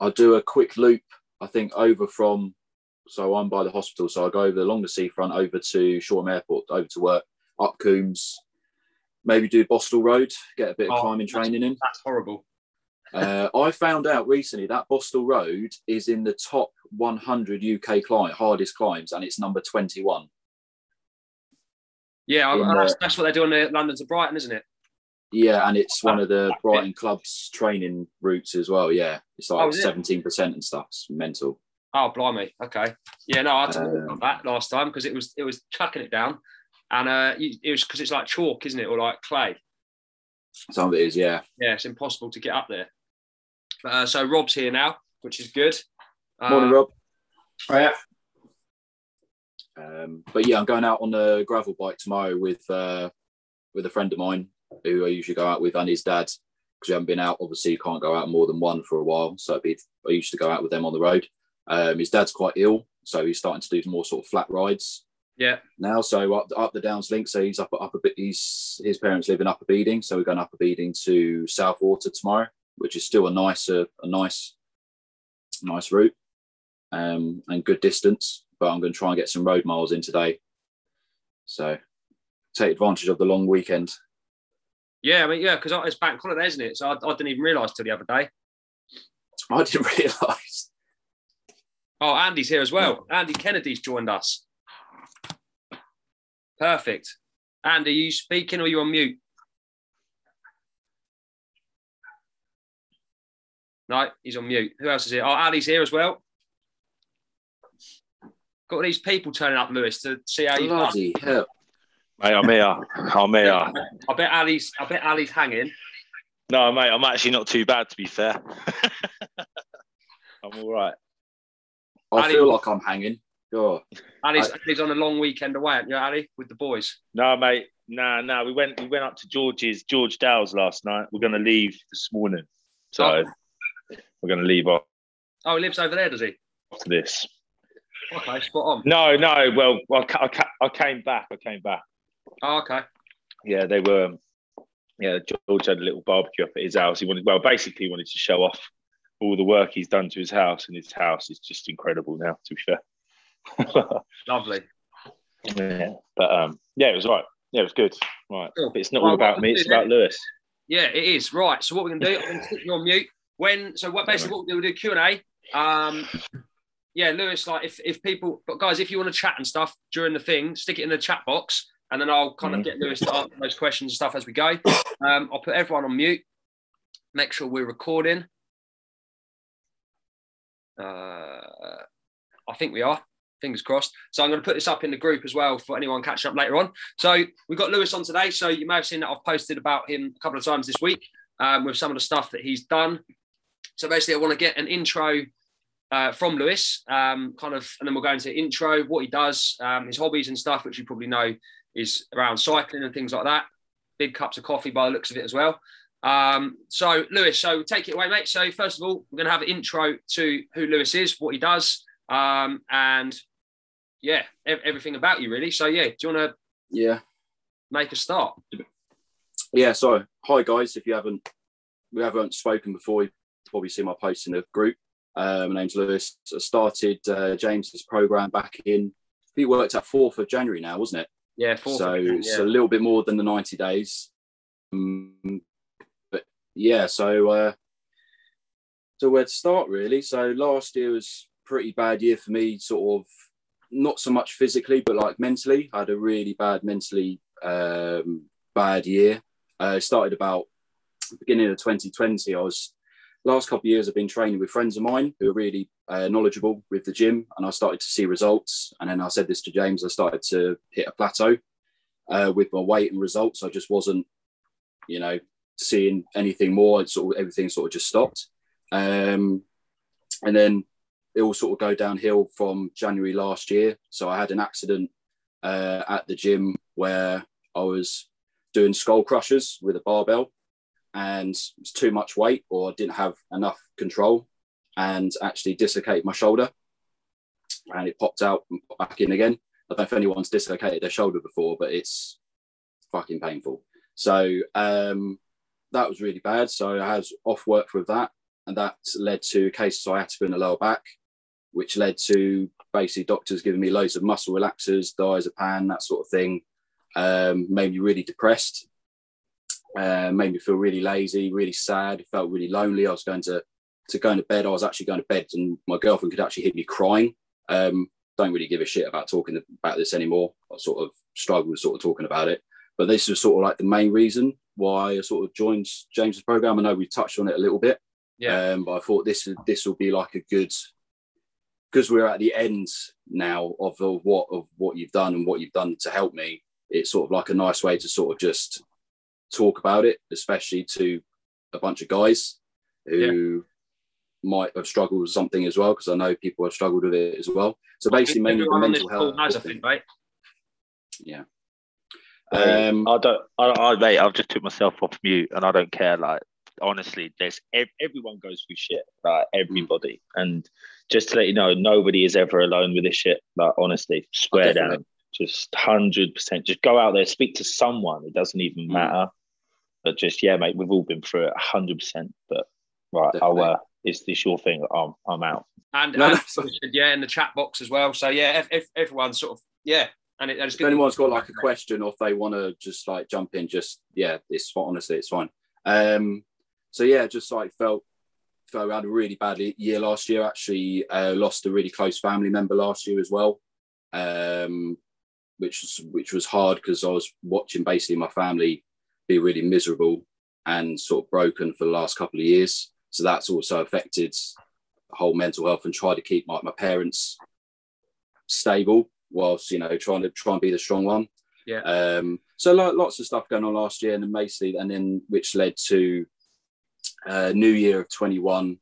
I do a quick loop. I think over from so I'm by the hospital, so I go over along the seafront over to Shoreham Airport, over to work, up Coombs, maybe do Boston Road, get a bit of Oh, climbing training in. That's horrible. Uh, I found out recently that Boston Road is in the top 100 UK climb, hardest climbs, and it's number 21. Yeah, that's, that's what they do on the London to Brighton, isn't it? Yeah, and it's one of the Brighton club's training routes as well. Yeah, it's Oh, like it? seventeen percent and stuff. It's mental. Oh, blimey. Okay. Yeah, no, I to Um, at that last time because it was it was chucking it down, and uh, it was because it's like chalk, isn't it, or like clay? Some of it is, yeah. Yeah, it's impossible to get up there. But, uh, so Rob's here now, which is good. Uh, Morning, Rob. Oh, yeah. Um, but yeah, I'm going out on the gravel bike tomorrow with uh, with a friend of mine who I usually go out with and his dad because we haven't been out. Obviously, you can't go out more than one for a while. So be, I used to go out with them on the road. Um, his dad's quite ill, so he's starting to do more sort of flat rides Yeah. now. So up up the Downs link. So he's up up a bit. He's his parents live in Upper Beeding, so we're going Upper Beeding to Southwater tomorrow, which is still a nice uh, a nice nice route um, and good distance. But I'm going to try and get some road miles in today. So take advantage of the long weekend. Yeah, I mean, yeah, because it's bank holiday, isn't it? So I, I didn't even realise till the other day. I didn't realise. Oh, Andy's here as well. Andy Kennedy's joined us. Perfect. Andy, are you speaking or are you on mute? No, he's on mute. Who else is here? Oh, Ali's here as well. Got all these people turning up, Lewis, to see how you done. Bloody hell! Mate, I'm here. I'm here. I bet Ali's. I bet Ali's hanging. No, mate, I'm actually not too bad, to be fair. I'm all right. I Ali- feel like I'm hanging. Sure. Ali's, I- Ali's on a long weekend away, aren't you, Ali, with the boys? No, mate. No, no. We went. We went up to George's George Dow's last night. We're going to leave this morning, so Oh. we're going to leave off Oh, he lives over there, does he? after this. Okay, spot on. No, no. Well, well I, I, I came back. I came back. Oh, okay. Yeah, they were. Yeah, George had a little barbecue up at his house. He wanted, well, basically, he wanted to show off all the work he's done to his house, and his house is just incredible now. To be fair. Lovely. Yeah, but um, yeah, it was right. Yeah, it was good. Right, Cool. but it's not Well, all about me. It's about Lewis. Yeah, it is. Right. So what we're gonna do, I'm gonna stick you on mute. When so what basically what we'll do, we'll do Q and A. Um yeah, Lewis, like if, if people but guys, if you want to chat and stuff during the thing, stick it in the chat box and then I'll kind of Mhm. get Lewis to answer those questions and stuff as we go. Um, I'll put everyone on mute. Make sure we're recording. Uh, I think we are. Fingers crossed. So I'm going to put this up in the group as well for anyone catching up later on. So we've got Lewis on today. So you may have seen that I've posted about him a couple of times this week um, with some of the stuff that he's done. So basically, I want to get an intro uh, from Lewis, um, kind of, and then we'll go into intro, what he does, um, his hobbies and stuff, which you probably know is around cycling and things like that. Big cups of coffee by the looks of it as well. Um, so Lewis, so take it away, mate. So first of all, we're going to have an intro to who Lewis is, what he does, um, and yeah, ev- everything about you really. So yeah, do you want to yeah, make a start? yeah. So hi guys, if you haven't we haven't spoken before, you've probably seen my post in the group. Uh, my name's Lewis. I started uh, James's program back in. He worked at fourth of January now, wasn't it? Yeah, so it's yeah. a little bit more than the 90 days. Um, but yeah so uh so where to start really? So last year was pretty bad year for me sort of not so much physically but like mentally. I had a really bad mentally um bad year. Uh, it started about beginning of 2020 i was last couple of years i've been training with friends of mine who are really uh, knowledgeable with the gym and i started to see results. And then i said this to james i started to hit a plateau uh, with my weight and results. I just wasn't you know seeing anything more. It sort of everything sort of just stopped. Um, and then it all sort of go downhill from january last year. So i had an accident uh, at the gym where i was doing skull crushers with a barbell and was too much weight or didn't have enough control and actually dislocated my shoulder and it popped out and popped back in again. I don't know if anyone's dislocated their shoulder before, but it's fucking painful. So um, that was really bad. So I was off work with that. and that led to a case of sciatica in the lower back, which led to basically doctors giving me loads of muscle relaxers, diazepam, that sort of thing. Um, made me really depressed. Uh, made me feel really lazy, really sad. Felt really lonely. I was going to to going to bed. I was actually going to bed, and my girlfriend could actually hear me crying. Um, don't really give a shit about talking about this anymore. I sort of struggle with sort of talking about it. But this was sort of like the main reason why I sort of joined James's program. I know we touched on it a little bit. Yeah. Um, but I thought this this will be like a good because we're at the end now of, of what of what you've done and what you've done to help me. It's sort of like a nice way to sort of just talk about it, especially to a bunch of guys who might have struggled with something as well, because I know people have struggled with it as well. So basically, mainly the Everyone on this mental health. has, I think, mate. Yeah. Um, I don't. I, I mate, I've just took myself off mute, and I don't care. Like honestly, there's everyone goes through shit. Like everybody, and just to let you know, nobody is ever alone with this shit. Like honestly, square down, just hundred percent. Just go out there, speak to someone. It doesn't even Mm. matter. But just yeah, mate, we've all been through it, hundred percent. But right, I'll. Definitely. Uh, is this your thing? I'm. I'm out. And, No, and that's- yeah, in the chat box as well. So yeah, if, if everyone's sort of yeah, and it, and it's if good. anyone's got like a question or if they want to just like jump in, just yeah, it's fine. Honestly, it's fine. Um, so yeah, just like felt felt we had a really bad year last year. Actually, uh, lost a really close family member last year as well, um, which was which was hard because I was watching basically my family be really miserable and sort of broken for the last couple of years. So that's also affected whole mental health and try to keep my, my parents stable whilst you know trying to try and be the strong one. Yeah. Um, so lo- lots of stuff going on last year, and then basically, and then which led to uh, New Year of twenty one.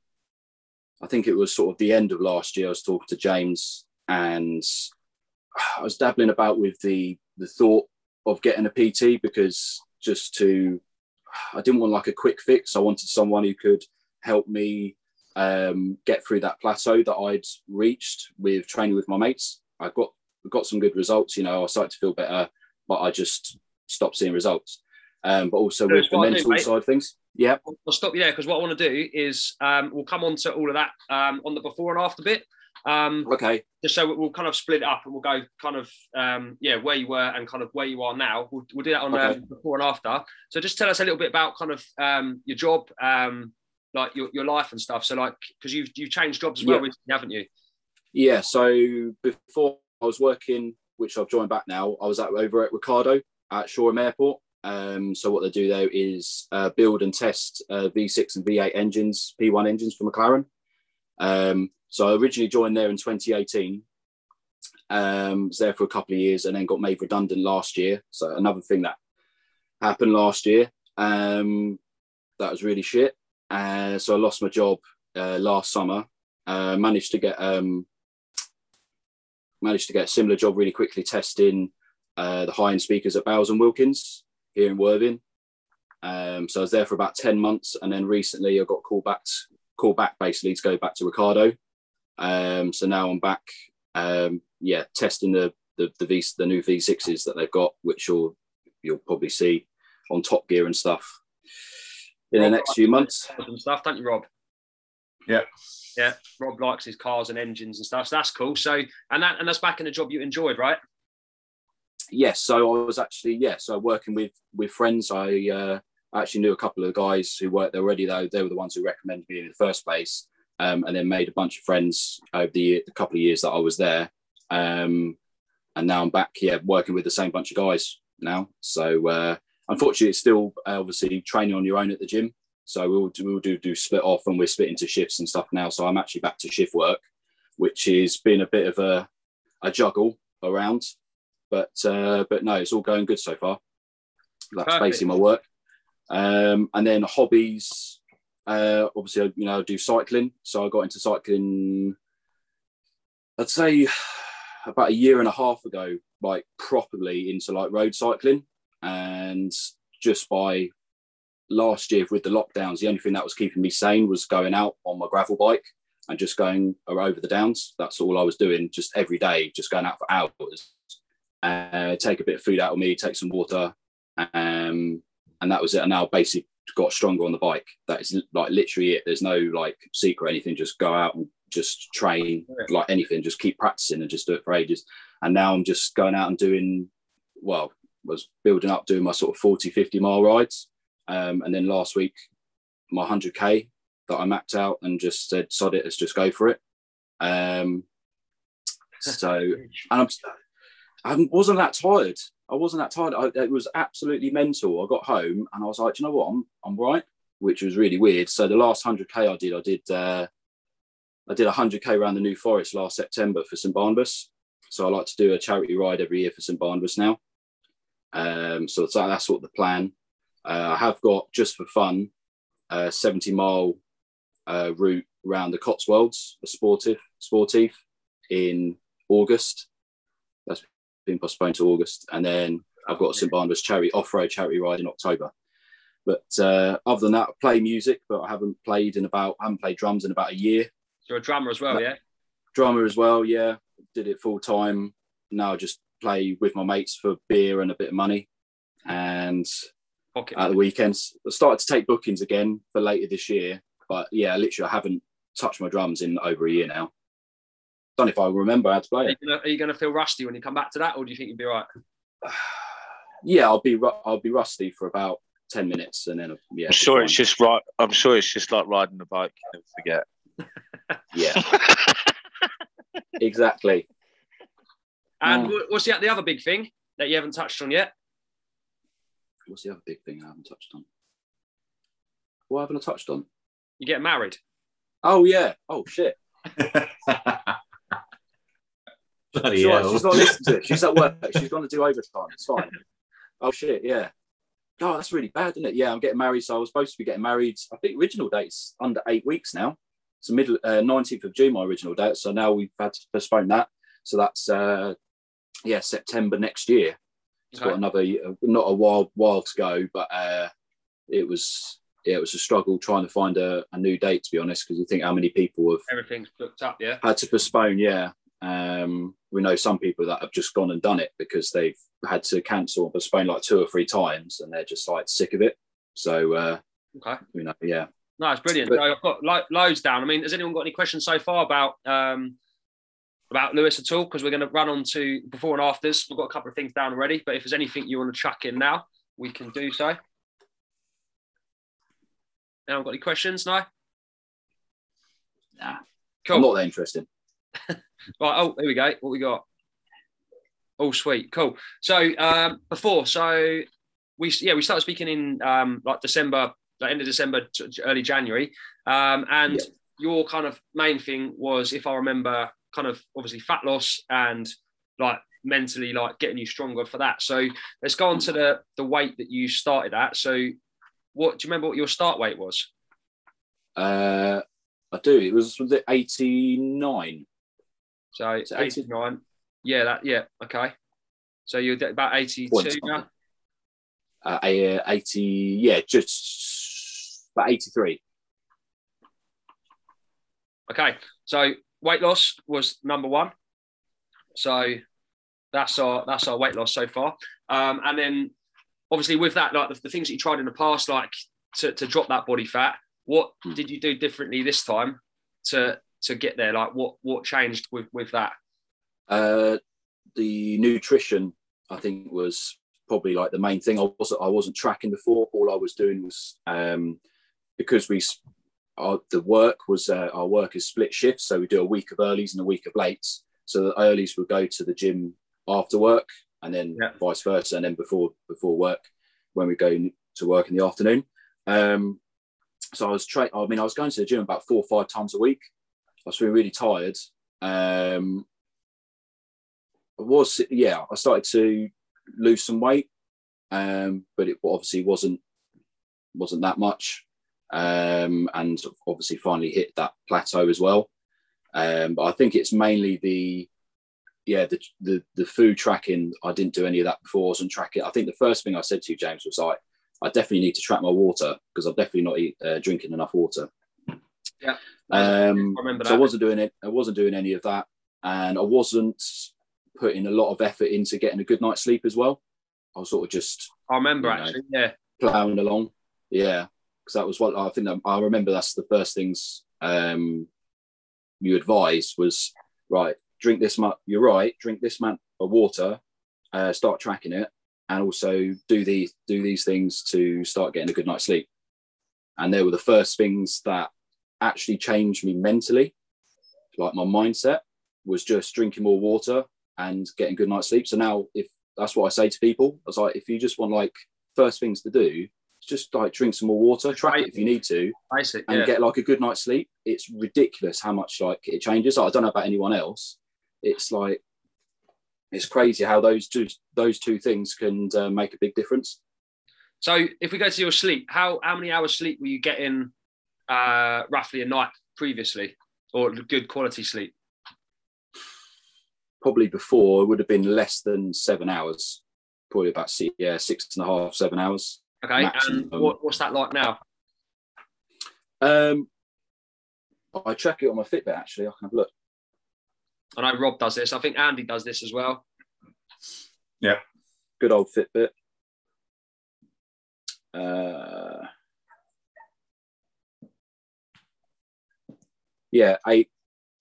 I think it was sort of the end of last year. I was talking to James, and I was dabbling about with the the thought of getting a PT because just to I didn't want like a quick fix. I wanted someone who could help me um, get through that plateau that I'd reached with training with my mates. I got got some good results. You know, I started to feel better, but I just stopped seeing results. Um, but also with the I do, mental side of things. Yeah, I'll stop you there because what I want to do is um, we'll come on to all of that um, on the before and after bit. Um, okay, just so we'll kind of split it up and we'll go kind of um, yeah where you were and kind of where you are now. We'll, we'll do that on Okay. um, before and after. So just tell us a little bit about kind of um, your job, um, like your, your life and stuff. So like because you've you've changed jobs as well, Yeah. recently, haven't you? yeah. So before I was working, which I've joined back now, I was at, over at Ricardo at Shoreham Airport. Um, so what they do there is uh, build and test uh, V6 and V8 engines, P1 engines for McLaren. Um, so I originally joined there in 2018. Um, was there for a couple of years and then got made redundant last year. So another thing that happened last year. Um, that was really shit. Uh, so I lost my job uh, last summer. Uh, managed to get um, managed to get a similar job really quickly testing uh, the high end speakers at Bowers and Wilkins here in Worthing. Um, so I was there for about 10 months and then recently I got called back, called back basically to go back to Ricardo. Um, so now I'm back, um, yeah, testing the, the, the, v, the new V6s that they've got, which you'll, you'll probably see on Top Gear and stuff in the next few months. and stuff, don't you, Rob? Yeah. Yeah, Rob likes his cars and engines and stuff. So that's cool. So and that and that's back in a job you enjoyed, right? yes so i was actually yeah so working with with friends i uh actually knew a couple of guys who worked there already though they were the ones who recommended me in the first place um, and then made a bunch of friends over the, year, the couple of years that i was there um, and now i'm back yeah working with the same bunch of guys now so uh, unfortunately it's still uh, obviously training on your own at the gym so we'll do, we'll do do split off and we're split into shifts and stuff now so i'm actually back to shift work which has been a bit of a, a juggle around but uh, but no, it's all going good so far. That's Perfect. basically my work. Um, and then hobbies, uh, obviously, you know, I do cycling. So I got into cycling, I'd say about a year and a half ago, like properly into like road cycling. And just by last year with the lockdowns, the only thing that was keeping me sane was going out on my gravel bike and just going over the downs. That's all I was doing, just every day, just going out for hours uh, take a bit of food out of me, take some water, um, and that was it. And now basically got stronger on the bike. That is like literally it. There's no like secret or anything. Just go out and just train like anything. Just keep practicing and just do it for ages. And now I'm just going out and doing well. Was building up doing my sort of 40, 50 mile rides. Um, and then last week, my 100k that I mapped out and just said, sod it, let's just go for it. Um, so, and I'm, I wasn't that tired. I wasn't that tired. I, it was absolutely mental. I got home and I was like, "Do you know what? I'm, I'm right, which was really weird. So the last 100k I did, I did, uh, I did 100k around the New Forest last September for St Barnabas. So I like to do a charity ride every year for St Barnabas now. Um, so that's, that's the plan. Uh, I have got just for fun a 70 mile uh, route around the Cotswolds, a sportive, sportive in August. Been postponed to August, and then I've got a St Barnabas charity off-road charity ride in October. But uh, other than that, I play music, but I haven't played in about I haven't played drums in about a year. You're a drummer as well, yeah. Drummer as well, yeah. Did it full time. Now I just play with my mates for beer and a bit of money, and Pocket. at the weekends. I started to take bookings again for later this year, but yeah, literally I haven't touched my drums in over a year now. Don't know if I remember how to play Are it. you, gonna, are you gonna feel rusty when you come back to that, or do you think you'd be right? yeah, I'll be ru- I'll be rusty for about ten minutes, and then yeah, I'm sure it's just right. I'm sure it's just like riding a bike. You never fine. yeah, exactly. And Mm. what's the, the other big thing that you haven't touched on yet? What's the other big thing I haven't touched on? What haven't I touched on? You get married. Oh yeah. Oh shit. Bloody She's, all right, hell. she's not listening to it. She's at work. She's going to do overtime. It's fine. Oh shit, yeah. Oh, that's really bad, isn't it? Yeah, I'm getting married. So I was supposed to be getting married. I think original date's under eight weeks now. It's the middle uh, 19th of June, my original date. So now we've had to postpone that. So that's uh, yeah, September next year. It's Okay. got another not a while while to go, but uh, it was yeah, it was a struggle trying to find a, a new date to be honest, because you think how many people have Everything's booked up, yeah. had to postpone. Yeah, um, we know some people that have just gone and done it because they've had to cancel and postpone like two or three times, and they're just like sick of it. So uh, Okay. you know, yeah. No, it's brilliant. But- So I've got lo- loads down. I mean, has anyone got any questions so far about um, about Lewis at all? Because we're going to run on to before and afters. We've got a couple of things down already, but if there's anything you want to chuck in now, we can do so. Anyone got any questions? No. Nah, Cool. I'm not that interested. Right. Oh, here we go. What we got? Oh, sweet. Cool. So um, before, so we yeah we started speaking in um, like December, like end of December, early January, um, and Yeah. your kind of main thing was, if I remember, kind of obviously fat loss and like mentally like getting you stronger for that. So let's go on to the the weight that you started at. So what do you remember what your start weight was? Uh, I do. It was, was it 89. So it's So 80 89. Yeah, that yeah, okay. So you're about 82 Point now. Uh, uh, 80, yeah, just about 83. Okay, so weight loss was number one. So that's our that's our weight loss so far. Um, and then obviously with that, like the, the things that you tried in the past, like to, to drop that body fat, what Hmm. did you do differently this time to to get there? Like what what changed with with that? Uh, the nutrition, I think, was probably like the main thing. I wasn't I wasn't tracking before. All I was doing was um, because we our, the work was uh, our work is split shifts, so we do a week of earlies and a week of lates. So the earlies would go to the gym after work, and then Yeah. vice versa, and then before before work when we go to work in the afternoon. Um, so I was tra- I mean, I was going to the gym about four or five times a week. I was feeling really tired. Um, I was yeah, I started to lose some weight, um, but it obviously wasn't wasn't that much, um, and obviously finally hit that plateau as well. Um, but I think it's mainly the yeah the, the the food tracking. I didn't do any of that before. I wasn't tracking. I think the first thing I said to you, James, was like, I definitely need to track my water because I'm definitely not eat, uh, drinking enough water. Yeah. Um, I remember so I wasn't doing it. I wasn't doing any of that, and I wasn't putting a lot of effort into getting a good night's sleep as well. I was sort of just I remember You know. actually, yeah. plowing along. Yeah. because that was what I think I remember. That's the first things um, you advised was right. Drink this much. You're right. Drink this amount of water. Uh, start tracking it, and also do these do these things to start getting a good night's sleep. And they were the first things that actually changed me mentally, like my mindset was just drinking more water and getting good night's sleep. So now, if that's what I say to people, I was like, if you just want like first things to do, just like drink some more water, track it if you need to, Basic, and yeah. get like a good night's sleep. It's ridiculous how much like it changes. Like, I don't know about anyone else. It's like it's crazy how those two those two things can uh, make a big difference. So if we go to your sleep, how how many hours sleep were you getting uh, roughly a night previously, or good quality sleep? Probably before it would have been less than seven hours. Probably about six, yeah six and a half, seven hours. Okay, Maximum. and what, what's that like now? Um, I track it on my Fitbit actually. I can have a look. I know Rob does this. I think Andy does this as well. Yeah, good old Fitbit. Uh, yeah, eight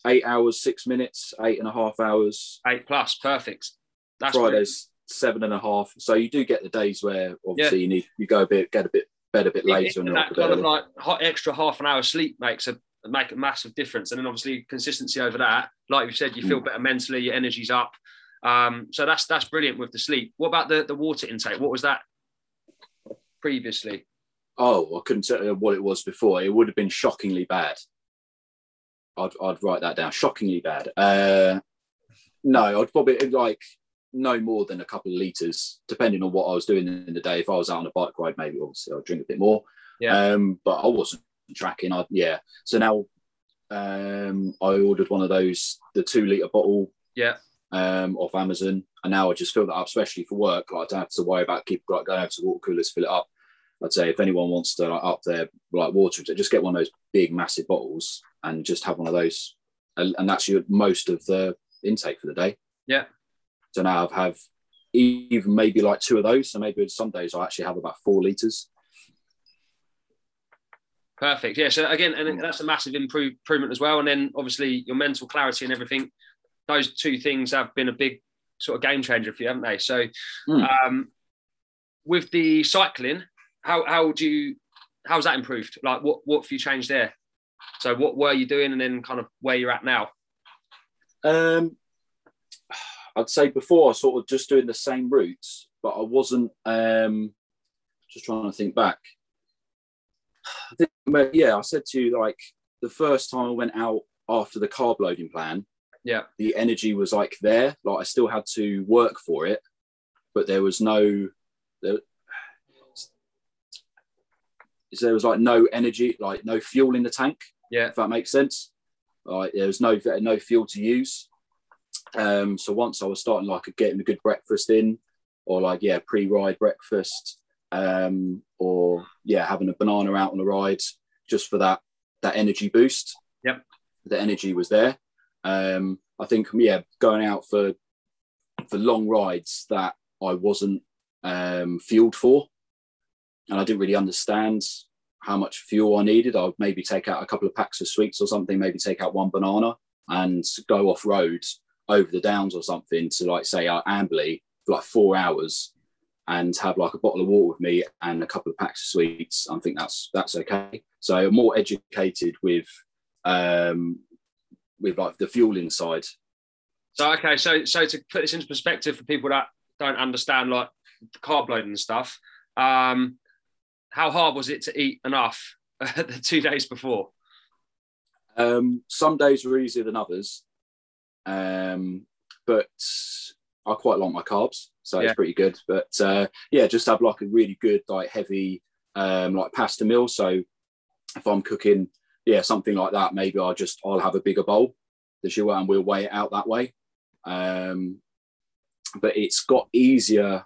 eight hours, six minutes, eight and a half hours. Eight plus, perfect. That's brilliant. Fridays seven and a half. So you do get the days where obviously you need you go a bit get a bit bed a bit later and And that a bit kind of like hot, extra half an hour sleep makes a make a massive difference. And then obviously consistency over that, like you said, you Mm. feel better mentally, your energy's up. Um, so that's that's brilliant with the sleep. What about the the water intake? What was that previously? Oh, I couldn't tell you what it was before. It would have been shockingly bad. I'd, I'd write that down. Shockingly bad. Uh, no, I'd probably like no more than a couple of liters, depending on what I was doing in the day. If I was out on a bike ride, maybe obviously I'd drink a bit more. Yeah. Um, but I wasn't tracking. I yeah. So now um, I ordered one of those, the two liter bottle Yeah. um, off Amazon, and now I just fill that up, especially for work. Like I don't have to worry about keep like going over to water coolers, fill it up. I'd say if anyone wants to like, up their like water, just get one of those big massive bottles and just have one of those, and, and that's your most of the intake for the day. Yeah. So now I have have even maybe like two of those. So maybe some days I actually have about four liters. Perfect. Yeah. So again, and that's a massive improve, improvement as well. And then obviously your mental clarity and everything. Those two things have been a big sort of game changer for you, haven't they? So Mm. um, with the cycling, how how do you how's that improved? Like what what have you changed there? So what were you doing, and then kind of where you're at now? Um, I'd say before I sort of just doing the same routes, but I wasn't. Um, just trying to think back. I think, yeah, I said to you like the first time I went out after the carb loading plan. Yeah. the energy was like there. Like I still had to work for it, but there was no. There, there was like no energy, like no fuel in the tank Yeah. if that makes sense. Like there was no no fuel to use. Um, so once I was starting like getting a good breakfast in, or like yeah, pre-ride breakfast, um, or yeah, having a banana out on the ride just for that that energy boost. Yep. The energy was there. Um, I think yeah, going out for for long rides that I wasn't um, fueled for, and I didn't really understand how much fuel I needed. I'd maybe take out a couple of packs of sweets or something, maybe take out one banana and go off road over the downs or something to like say uh, Amberley for like four hours and have like a bottle of water with me and a couple of packs of sweets. I think that's that's okay. So I'm more educated with um with like the fueling side. So okay, so so to put this into perspective for people that don't understand like carb loading and stuff, um, how hard was it to eat enough the two days before? Um, some days were easier than others, um, but I quite like my carbs, so Yeah. it's pretty good. But uh, yeah, just have like a really good, like heavy, um, like pasta meal. So if I'm cooking, yeah, something like that, maybe I'll just I'll have a bigger bowl, the sugar, and we'll weigh it out that way. Um, but it's got easier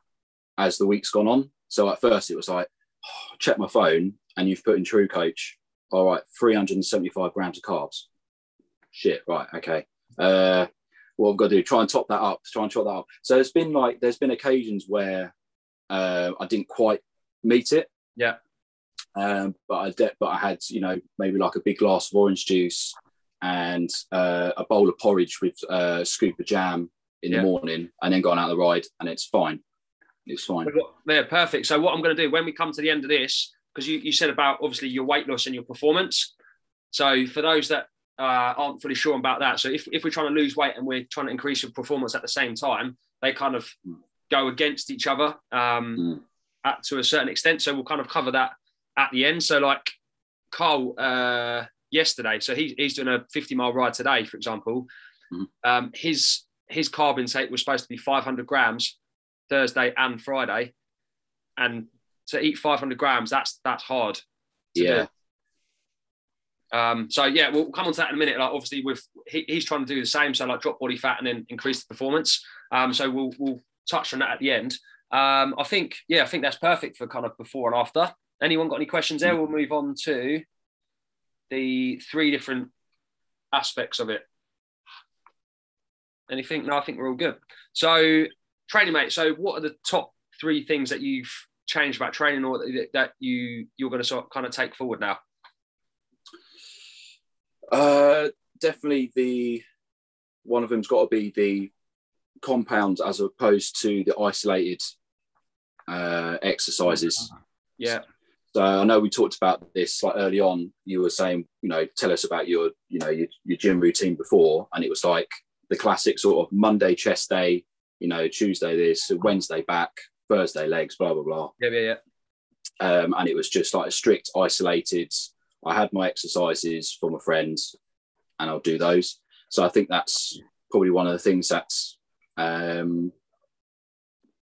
as the week's gone on. So at first it was like, oh, check my phone, and you've put in TrueCoach all right, 375 grams of carbs. Shit, right, okay. Uh, what I've got to do, try and top that up, try and top that up. So it's been like, there's been occasions where uh, I didn't quite meet it. Yeah. Um, but I de- but I had you know maybe like a big glass of orange juice and uh, a bowl of porridge with uh, a scoop of jam in Yeah. the morning, and then gone out the ride, and it's fine. It's fine. Yeah, perfect. So what I'm going to do when we come to the end of this, because you, you said about obviously your weight loss and your performance. So for those that uh, aren't fully sure about that, so if, if we're trying to lose weight and we're trying to increase your performance at the same time, they kind of go against each other um, Mm. at, to a certain extent. So we'll kind of cover that at the end. So like Carl uh, yesterday, so he, he's doing a 50 mile ride today, for example. Mhm. Um, his his carb intake was supposed to be 500 grams Thursday and Friday, and to eat 500 grams, that's that's hard. Yeah. do. Um, so yeah, we'll come on to that in a minute. Like obviously, with he, he's trying to do the same, so like drop body fat and then increase the performance. Um, so we'll we'll touch on that at the end. Um, I think yeah, I think that's perfect for kind of before and after. Anyone got any questions there? We'll move on to the three different aspects of it. Anything? No, I think we're all good. So training, mate. So what are the top three things that you've changed about training, or that, that you you're going to sort of kind of take forward now? Uh, definitely the one of them's got to be the compounds as opposed to the isolated uh, exercises. Yeah, So I know we talked about this like early on. You were saying, you know, tell us about your, you know, your, your gym routine before, and it was like the classic sort of Monday chest day, you know, Tuesday this, Wednesday back, Thursday legs, blah blah blah. yeah, yeah, yeah. um, and it was just like a strict isolated i had my exercises for my friends and i'll do those so i think that's probably one of the things that's um,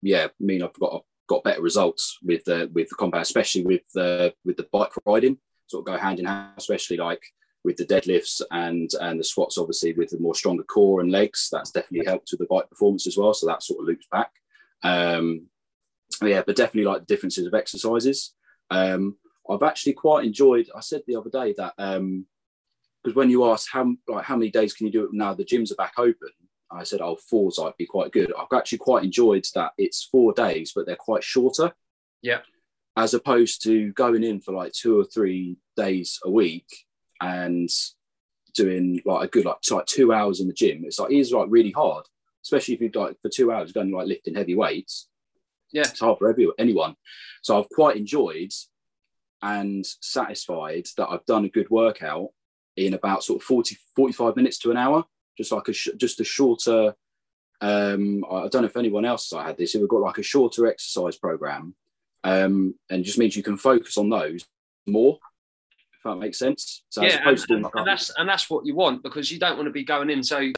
yeah I mean i've got got better results with the with the compound especially with the with the bike riding sort of go hand in hand especially like with the deadlifts and and the squats obviously with the more stronger core and legs that's definitely helped with the bike performance as well so that sort of loops back um, yeah, but definitely like the differences of exercises. Um, I've actually quite enjoyed. I said the other day that um, because when you asked how like how many days can you do it now, the gyms are back open. I said, oh, four's I'd be quite good. I've actually quite enjoyed that it's four days, but they're quite shorter. Yeah. As opposed to going in for like two or three days a week and doing like a good like, like two hours in the gym. It's like it is like really hard, especially if you like for two hours going like lifting heavy weights Yeah. it's hard for everyone, anyone. So I've quite enjoyed and satisfied that I've done a good workout in about sort of 40, 45 minutes to an hour, just like a sh- just a shorter. Um, I don't know if anyone else I had this. If We've got like a shorter exercise program, um, and just means you can focus on those more. If that makes sense. So yeah, and, to and- and that's and that's what you want because you don't want to be going in. So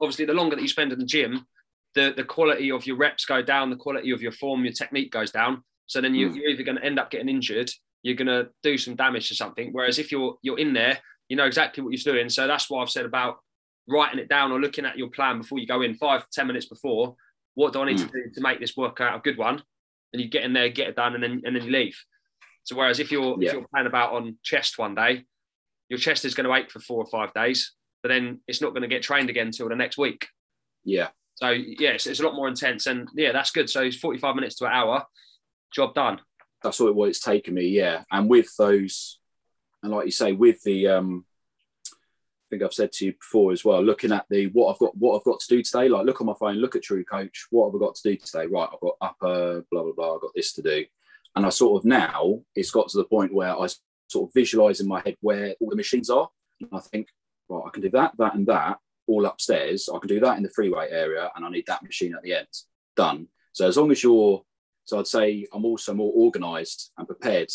obviously, the longer that you spend in the gym, the the quality of your reps go down, the quality of your form, your technique goes down. So then you, Mm. you're either going to end up getting injured, you're going to do some damage to something. Whereas if you're you're in there, you know exactly what you're doing. So that's what I've said about writing it down or looking at your plan before you go in five ten minutes before. What do I need to do to make this workout a good one? And you get in there, get it done, and then and then you leave. So whereas if you're Yeah. if you're playing about on chest one day, your chest is going to ache for four or five days, but then it's not going to get trained again until the next week. yeah, So yeah, it's, it's a lot more intense, and yeah, that's good. So it's 45 minutes to an hour, job done. that's what, what it's taken me yeah and with those and like you say with the um i think i've said to you before as well looking at the what i've got what i've got to do today like look on my phone look at TrueCoach what have i got to do today right i've got upper blah blah blah i've got this to do and i sort of now it's got to the point where i sort of visualize in my head where all the machines are and i think right i can do that that and that all upstairs i can do that in the freeway area and i need that machine at the end done so as long as you're so I'd say I'm also more organised and prepared,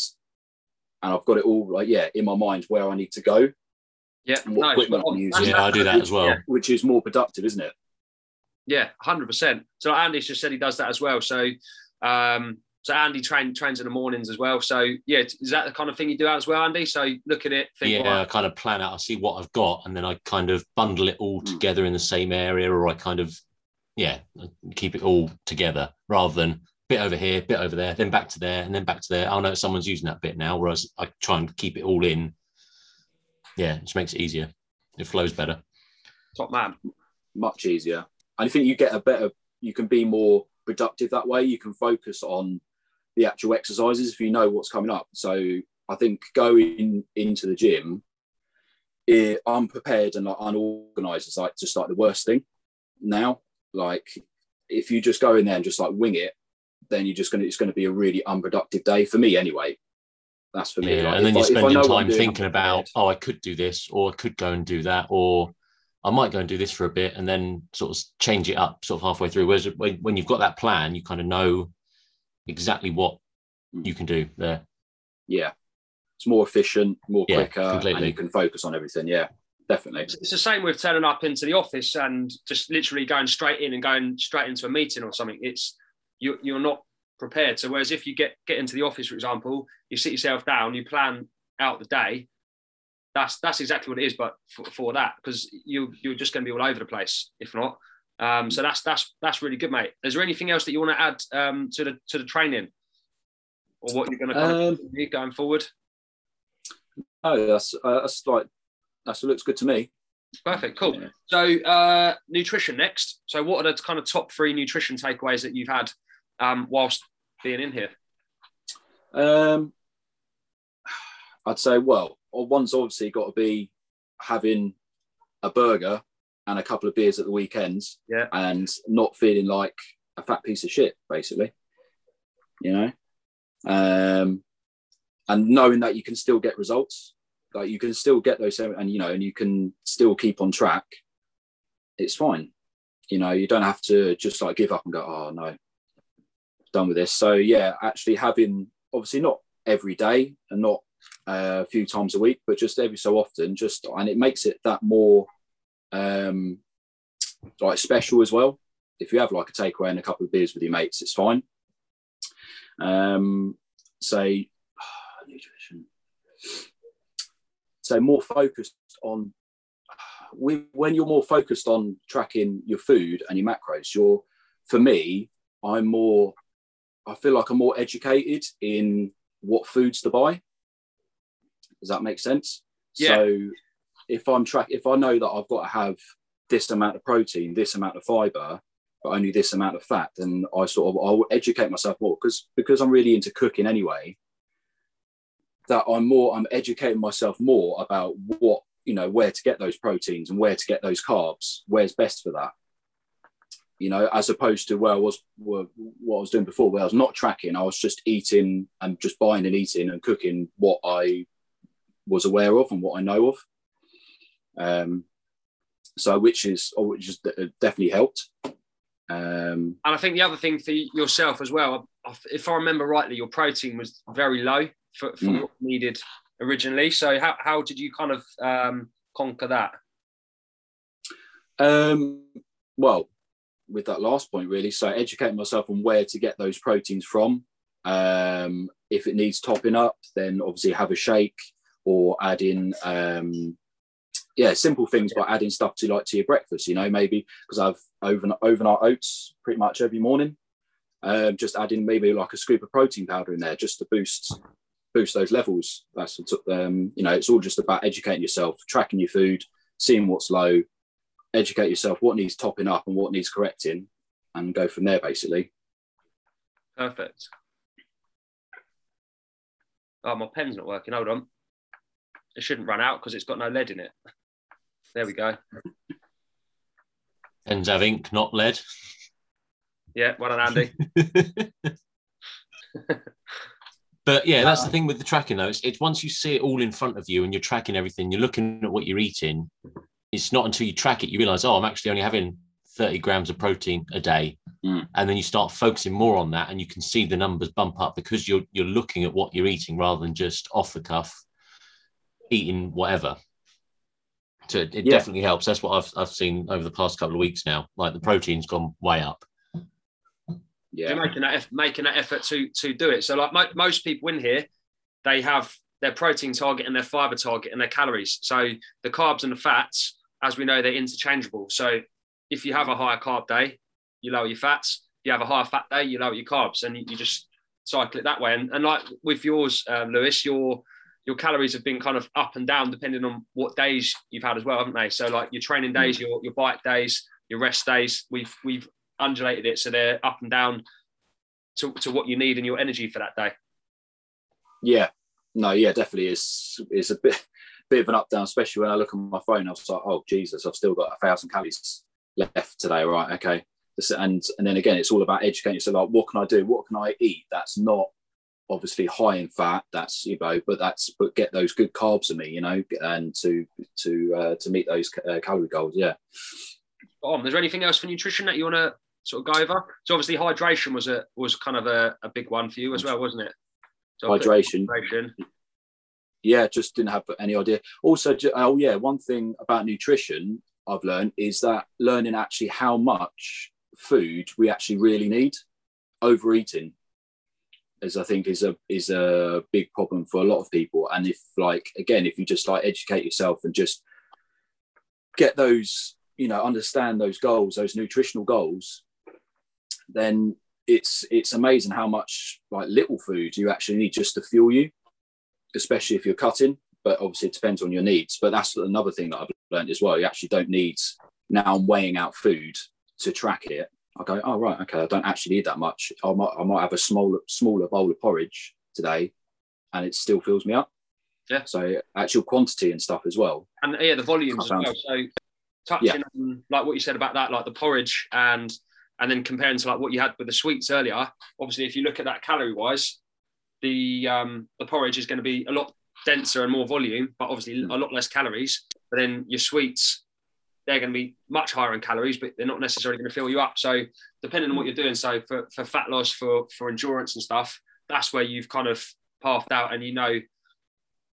and I've got it all like yeah in my mind where I need to go, Yeah, And what no, equipment spot on. I'm using. That's- Yeah, I do that as well. Yeah. which is more productive, isn't it? Yeah, hundred percent. So Andy's just said he does that as well. So, um, so Andy train, trains in the mornings as well. So yeah, is that the kind of thing you do as well, Andy? So look at it, think, yeah, right, I kind of plan out. I see what I've got, and then I kind of bundle it all Mm. together in the same area, or I kind of, yeah, keep it all together rather than bit over here, bit over there, then back to there, and then back to there. I know someone's using that bit now, whereas I try and keep it all in. Yeah, it just makes it easier. It flows better. top man. Much easier. I think you get a better. You can be more productive that way. You can focus on the actual exercises if you know what's coming up. So I think going into the gym, it, unprepared and like, unorganized is like just like the worst thing now. Like if you just go in there and just like wing it, then you're just gonna it's gonna be a really unproductive day for me anyway. That's for me. Yeah, Like, and then you're I- spending know what I'm time doing, thinking about, oh, I could do this, or I could go and do that, or I might go and do this for a bit, and then sort of change it up, sort of halfway through. Whereas when, when you've got that plan, you kind of know exactly what Mm. you can do there. yeah, it's more efficient, more Yeah, quicker, and completely. you can focus on everything. Yeah, definitely. It's it's the same with turning up into the office and just literally going straight in and going straight into a meeting or something. It's you, you're not prepared. So whereas if you get get into the office, for example, you sit yourself down, you plan out the day. That's that's exactly what it is, but for, for that because you you're just going to be all over the place if not. Um, so that's that's that's really good, mate. Is there anything else that you want to add um, to the to the training, or what you're going to kind Um, of do going forward? Oh, that's uh, that's like that's looks good to me. Perfect, cool. Yeah. So, uh, nutrition next. So, what are the kind of top three nutrition takeaways that you've had um, whilst being in here? Um, I'd say, well, one's obviously got to be having a burger a couple of beers at the weekends, Yeah. and not feeling like a fat piece of shit, basically. You know, um, and knowing that you can still get results, like you can still get those, and you know, and you can still keep on track. It's fine. You know, you don't have to just like give up and go, oh no, done with this. So yeah, actually having obviously not every day and not uh, a few times a week, but just every so often, just and it makes it that more um, like special as well. If you have like a takeaway and a couple of beers with your mates, it's fine. Um, say nutrition. So more focused on when you're more focused on tracking your food and your macros, you're for me, I'm more I feel like I'm more educated in what foods to buy. Does that make sense? Yeah. So if I'm track if I know that I've got to have this amount of protein, this amount of fiber, but only this amount of fat, then I sort of I'll educate myself more because because I'm really into cooking anyway. That I'm more I'm educating myself more about what you know where to get those proteins and where to get those carbs, where's best for that you know, as opposed to where I was where, what I was doing before, where I was not tracking. I was just eating and just buying and eating and cooking what I was aware of and what I know of. Um, so which is which has definitely helped. Um, And I think the other thing for yourself as well, if I remember rightly, your protein was very low for, for Mm. what needed originally. So, how, how did you kind of um, conquer that? um, well, with that last point, really. So educating myself on where to get those proteins from. Um, if it needs topping up, then obviously have a shake or add in, um, yeah, simple things by adding stuff to like to your breakfast. You know, maybe because I've overnight, overnight oats pretty much every morning. Um, just adding maybe like a scoop of protein powder in there just to boost boost those levels. That's um, you know, it's all just about educating yourself, tracking your food, seeing what's low, educate yourself what needs topping up and what needs correcting and go from there basically Perfect. Oh, my pen's not working. Hold on. It shouldn't run out because it's got no lead in it. There we go. Pens have ink, not lead. Yeah, well done, Andy. But yeah, that's the thing with the tracking though. It's, it's once you see it all in front of you and you're tracking everything, you're looking at what you're eating. It's not until you track it you realize, oh, I'm actually only having 30 grams of protein a day. Mm. And then you start focusing more on that and you can see the numbers bump up because you're you're looking at what you're eating rather than just off the cuff eating whatever. So it, it Yeah. definitely helps. That's what I've I've seen over the past couple of weeks now. Like the protein's gone way up. You're yeah making that making that effort to to do it. So like mo- most people in here, they have their protein target and their fiber target and their calories. So the carbs and the fats, as we know, they're interchangeable. So if you have a higher carb day, you lower your fats. If you have a higher fat day, you lower your carbs, and you, you just cycle it that way. And, and like with yours, um, Lewis, your your calories have been kind of up and down depending on what days you've had as well, haven't they? So like your training mm. days, your your bike days, your rest days, we've we've undulated it so they're up and down to, to what you need and your energy for that day. yeah no, yeah, definitely is is a bit bit of an up down, especially when I look on my phone. I was like, oh Jesus, I've still got a thousand calories left today. Right, okay. And and then again, it's all about educating yourself. Like, what can I do? What can I eat? That's not obviously high in fat. That's you know, but that's but get those good carbs in me, you know, and to to uh, to meet those uh, calorie goals. Yeah. Um, is there anything else for nutrition that you want to sort of go over? So obviously hydration was a was kind of a, a big one for you as well, wasn't it? So hydration. hydration. Yeah, just didn't have any idea. Also, oh yeah, one thing about nutrition I've learned is that learning actually how much food we actually really need. Overeating, as I think is a is a big problem for a lot of people. And if like again, if you just like educate yourself and just get those, you know, understand those goals, those nutritional goals, then it's it's amazing how much like little food you actually need just to fuel you, especially if you're cutting. But obviously, it depends on your needs. But that's another thing that I've learned as well. You actually don't need now. I'm weighing out food to track it. I go, oh right, okay. I don't actually need that much. I might I might have a smaller smaller bowl of porridge today, and it still fills me up. Yeah. So actual quantity and stuff as well. And yeah, the volumes as well. So touching yeah. on like what you said about that, like the porridge and and then comparing to like what you had with the sweets earlier, obviously if you look at that calorie wise, the um, the porridge is going to be a lot denser and more volume, but obviously a lot less calories. But then your sweets, they're going to be much higher in calories, but they're not necessarily going to fill you up. So depending on what you're doing, so for, for fat loss, for for endurance and stuff, that's where you've kind of pathed out and you know,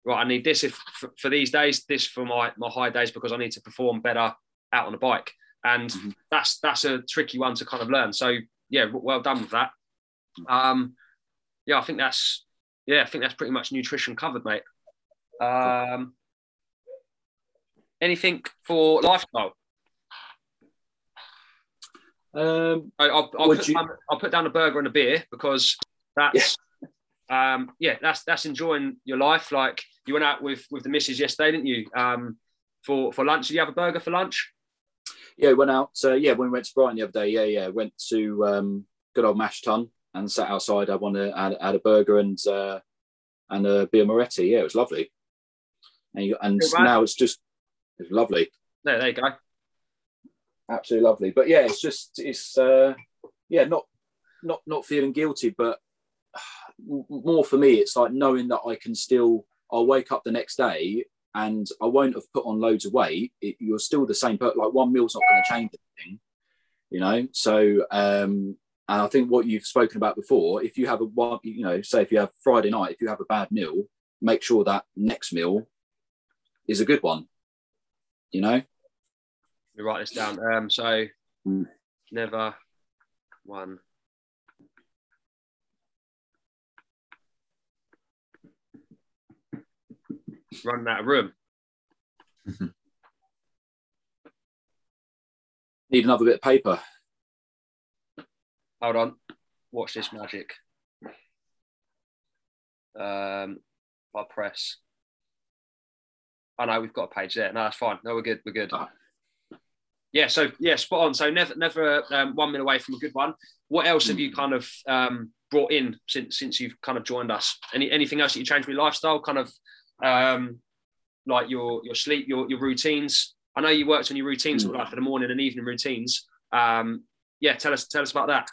right, I need this if for, for these days, this for my my high days because I need to perform better out on the bike and mm-hmm. that's that's a tricky one to kind of learn. So yeah, well done with that. Um, yeah, I think that's yeah, I think that's pretty much nutrition covered, mate. Um, anything for lifestyle? Um, I, will I'll, put, you... put down a burger and a beer because that's yeah. um, yeah, that's that's enjoying your life. Like you went out with with the missus yesterday, didn't you? Um, for for lunch, did you have a burger for lunch? yeah, went out. Uh, yeah, when we went to Brighton the other day, yeah, yeah, went to um, good old Mash Tun and sat outside. I wanted had, had a burger and uh, and a beer Moretti. Yeah, it was lovely. And, you, and now it's just it's lovely. There, there you go. Absolutely lovely. But yeah, it's just it's uh, yeah, not not not feeling guilty, but more for me, it's like knowing that I can still. I'll wake up the next day and I won't have put on loads of weight. It, you're still the same, but like one meal's not going to change anything, you know. So, um, and I think what you've spoken about before, if you have a one, you know, say if you have Friday night, if you have a bad meal, make sure that next meal is a good one, you know. You write this down. Um, so mm. never one Run out of room. Need another bit of paper. Hold on. Watch this magic. Um, I press. Oh no, we've got a page there. No, that's fine. No, we're good. We're good. Oh. Yeah. So yeah, spot on. So never, never um, one minute away from a good one. What else have you hmm. kind of um, brought in since since you've kind of joined us? Any anything else that you changed with your lifestyle? Kind of um, like your your sleep, your your routines. I know you worked on your routines mm. like for the morning and evening routines. Um, yeah, tell us tell us about that.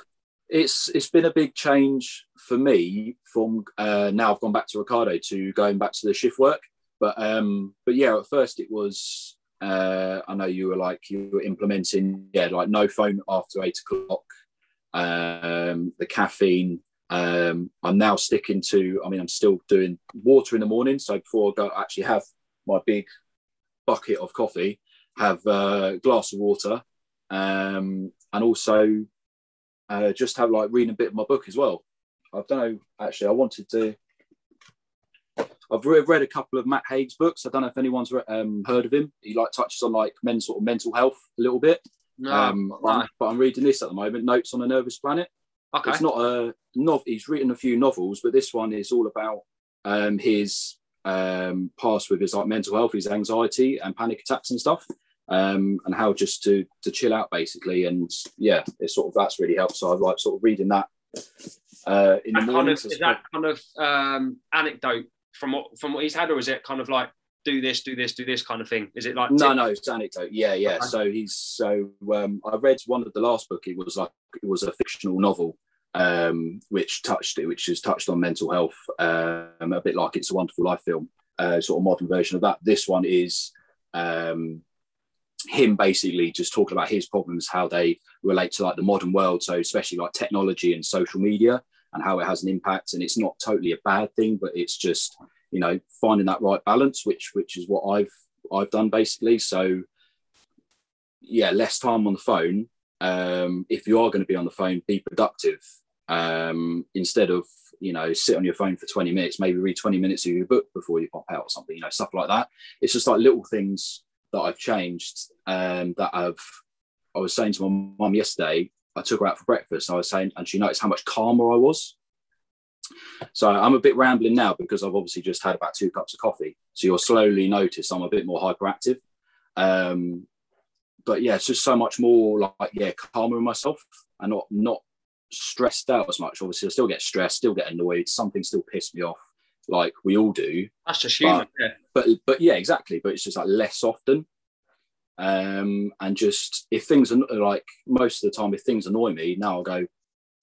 It's it's been a big change for me from uh, now I've gone back to Ricardo to going back to the shift work. But um, but yeah, at first it was uh, I know you were like you were implementing yeah like no phone after eight o'clock, um, the caffeine, um, I'm now sticking to, I mean, I'm still doing water in the morning. So before I go I actually have my big bucket of coffee, have a glass of water, um, and also uh, just have like reading a bit of my book as well. I don't know, actually, I wanted to. I've read a couple of Matt Haig's books. I don't know if anyone's um, heard of him. He like touches on like men's sort of mental health a little bit. No, um, no. I'm, but I'm reading this at the moment. Notes on a Nervous Planet. Okay. It's not a novel. He's written a few novels, but this one is all about um, his um, past with his like mental health, his anxiety and panic attacks and stuff, um, and how just to to chill out basically. And yeah, it's sort of that's really helped. So I like sort of reading that uh, in that the morning. Kind of, is that kind of um, anecdote from what from what he's had, or is it kind of like do this, do this, do this kind of thing? Is it like No, tip- no, it's anecdote. Yeah, yeah. Okay. So he's so um, I read one of the last book. It was like it was a fictional novel, um, which touched it, which has touched on mental health, um, a bit like It's a Wonderful Life film, uh, sort of modern version of that. This one is um, him basically just talking about his problems, how they relate to like the modern world. So especially like technology and social media and how it has an impact. And it's not totally a bad thing, but it's just you know finding that right balance, which which is what I've I've done basically. So yeah, less time on the phone. Um, if you are going to be on the phone, be productive. Um, instead of you know sit on your phone for 20 minutes, maybe read 20 minutes of your book before you pop out or something. You know stuff like that. It's just like little things that I've changed. Um, that I've. I was saying to my mum yesterday. I took her out for breakfast. And I was saying, and she noticed how much calmer I was. So I'm a bit rambling now because I've obviously just had about two cups of coffee. So you'll slowly notice I'm a bit more hyperactive. Um, but yeah, it's just so much more like yeah, calmer in myself and not not stressed out as much. Obviously, I still get stressed, still get annoyed. Something still piss me off, like we all do. that's just human. yeah. But but yeah, exactly. But it's just like less often. Um, and just if things are like most of the time, if things annoy me, now I'll go,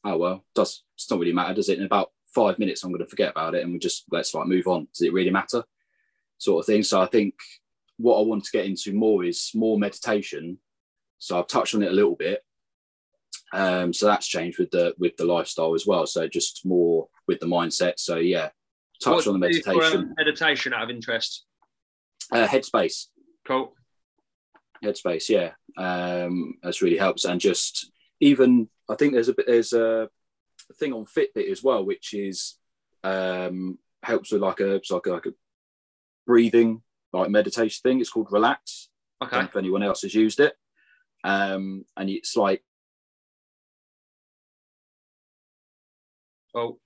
oh well, does it's not really matter, does it? In about five minutes, I'm going to forget about it, and we just let's like move on. Does it really matter? Sort of thing. So I think what I want to get into more is more meditation. So I've touched on it a little bit. Um, so that's changed with the with the lifestyle as well. So just more with the mindset. So yeah, touch What on the do you do for, meditation. um, meditation out of interest. Uh, headspace. Cool. Headspace yeah um that's really helps and just even i think there's a bit there's a thing on fitbit as well which is um helps with like a like a, like a breathing like meditation thing it's called relax I don't Okay. know if anyone else has used it um and it's like Oh.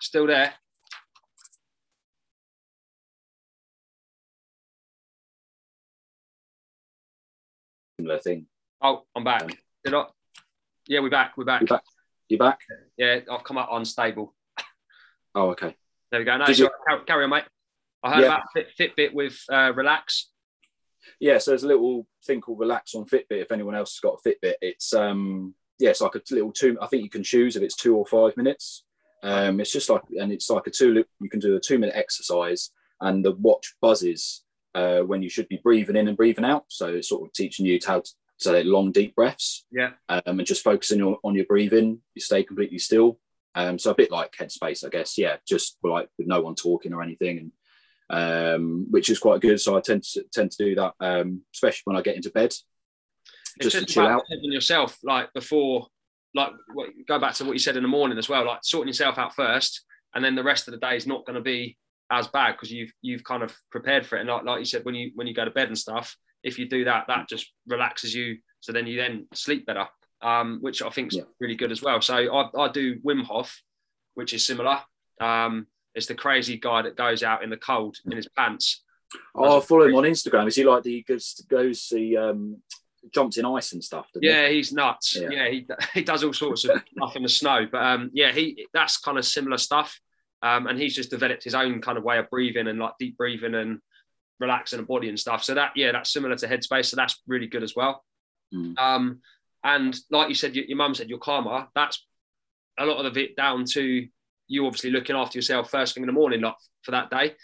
Still there. Similar thing Oh, I'm back. Um, Did I? Yeah, we're back. We're back. you back you back Yeah, I've come up unstable. oh okay There we go. No, you- right. carry, carry on, mate. I heard Yeah. about Fit, Fitbit with uh, Relax. yeah so there's a little thing called relax on fitbit if anyone else has got a fitbit it's um yeah it's like a little two i think you can choose if it's two or five minutes um it's just like and it's like a two you can do a two minute exercise and the watch buzzes uh when you should be breathing in and breathing out so it's sort of teaching you how to say long deep breaths Yeah. um and just focusing on, on your breathing you stay completely still um so a bit like headspace i guess yeah just like with no one talking or anything and um, which is quite good. So I tend to tend to do that, um, especially when I get into bed, It's just, to chill out. yourself, like before, like what, go back to what you said in the morning as well, like sorting yourself out first, and then the rest of the day is not going to be as bad because you've you've kind of prepared for it. And like, like you said, when you when you go to bed and stuff, if you do that, that just relaxes you. So then you then sleep better, um, which I think is Yeah. really good as well. So I, I do Wim Hof, which is similar. Um, it's the crazy guy that goes out in the cold in his pants. Oh, I follow him on Instagram. Is he like the goes goes he um, jumps in ice and stuff? doesn't he? Yeah, he's nuts. Yeah. Yeah, he, he does all sorts of stuff in the snow. But um, yeah, he that's kind of similar stuff. Um, and he's just developed his own kind of way of breathing and like deep breathing and relaxing the body and stuff. So that yeah, that's similar to Headspace. So that's really good as well. Mm. Um, and like you said, your, your mum said you're calmer. That's a lot of it down to you obviously looking after yourself first thing in the morning, like for that day,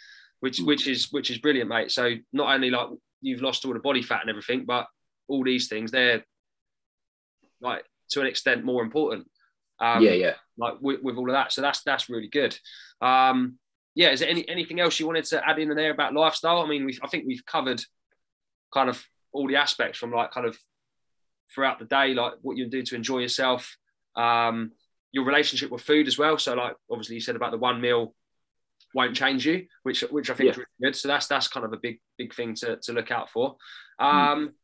which Mm. which is which is brilliant, mate. So not only like you've lost all the body fat and everything, but all these things they're like to an extent more important. Um, yeah, yeah. Like with, with all of that, so that's that's really good. Um, yeah, is there any anything else you wanted to add in there about lifestyle? I mean, we I think we've covered kind of all the aspects from like kind of throughout the day, like what you do to enjoy yourself, um, your relationship with food as well. So like obviously you said about the one meal won't change you, which which I think is really good. So that's that's kind of a big big thing to, to look out for. Um,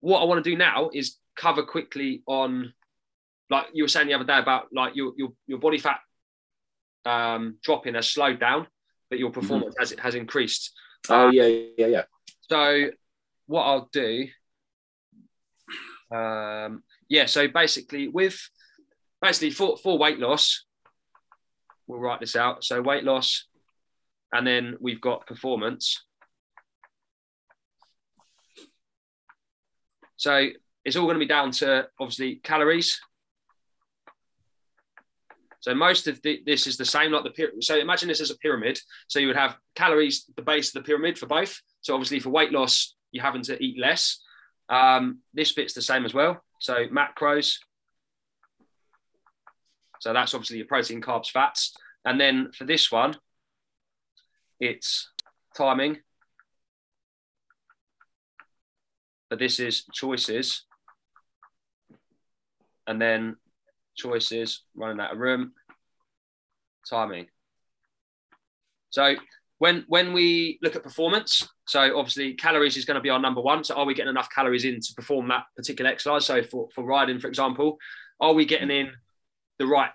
What I want to do now is cover quickly on like you were saying the other day about like your your, your body fat um, dropping has slowed down, but your performance has has increased. Oh, yeah, yeah, yeah. So what I'll do, um, yeah. So basically, with basically for for weight loss, we'll write this out. So weight loss, and then we've got performance. So it's all going to be down to obviously calories. So most of the, this is the same, like the. So imagine this as a pyramid. So you would have calories, the base of the pyramid for both. So obviously for weight loss, you're having to eat less. Um, this bit's the same as well. So macros. So that's obviously your protein, carbs, fats. And then for this one, it's timing. But this is choices. And then choices, running out of room, timing. So when when we look at performance, so obviously calories is going to be our number one. So are we getting enough calories in to perform that particular exercise? So for, for riding, for example, are we getting in the right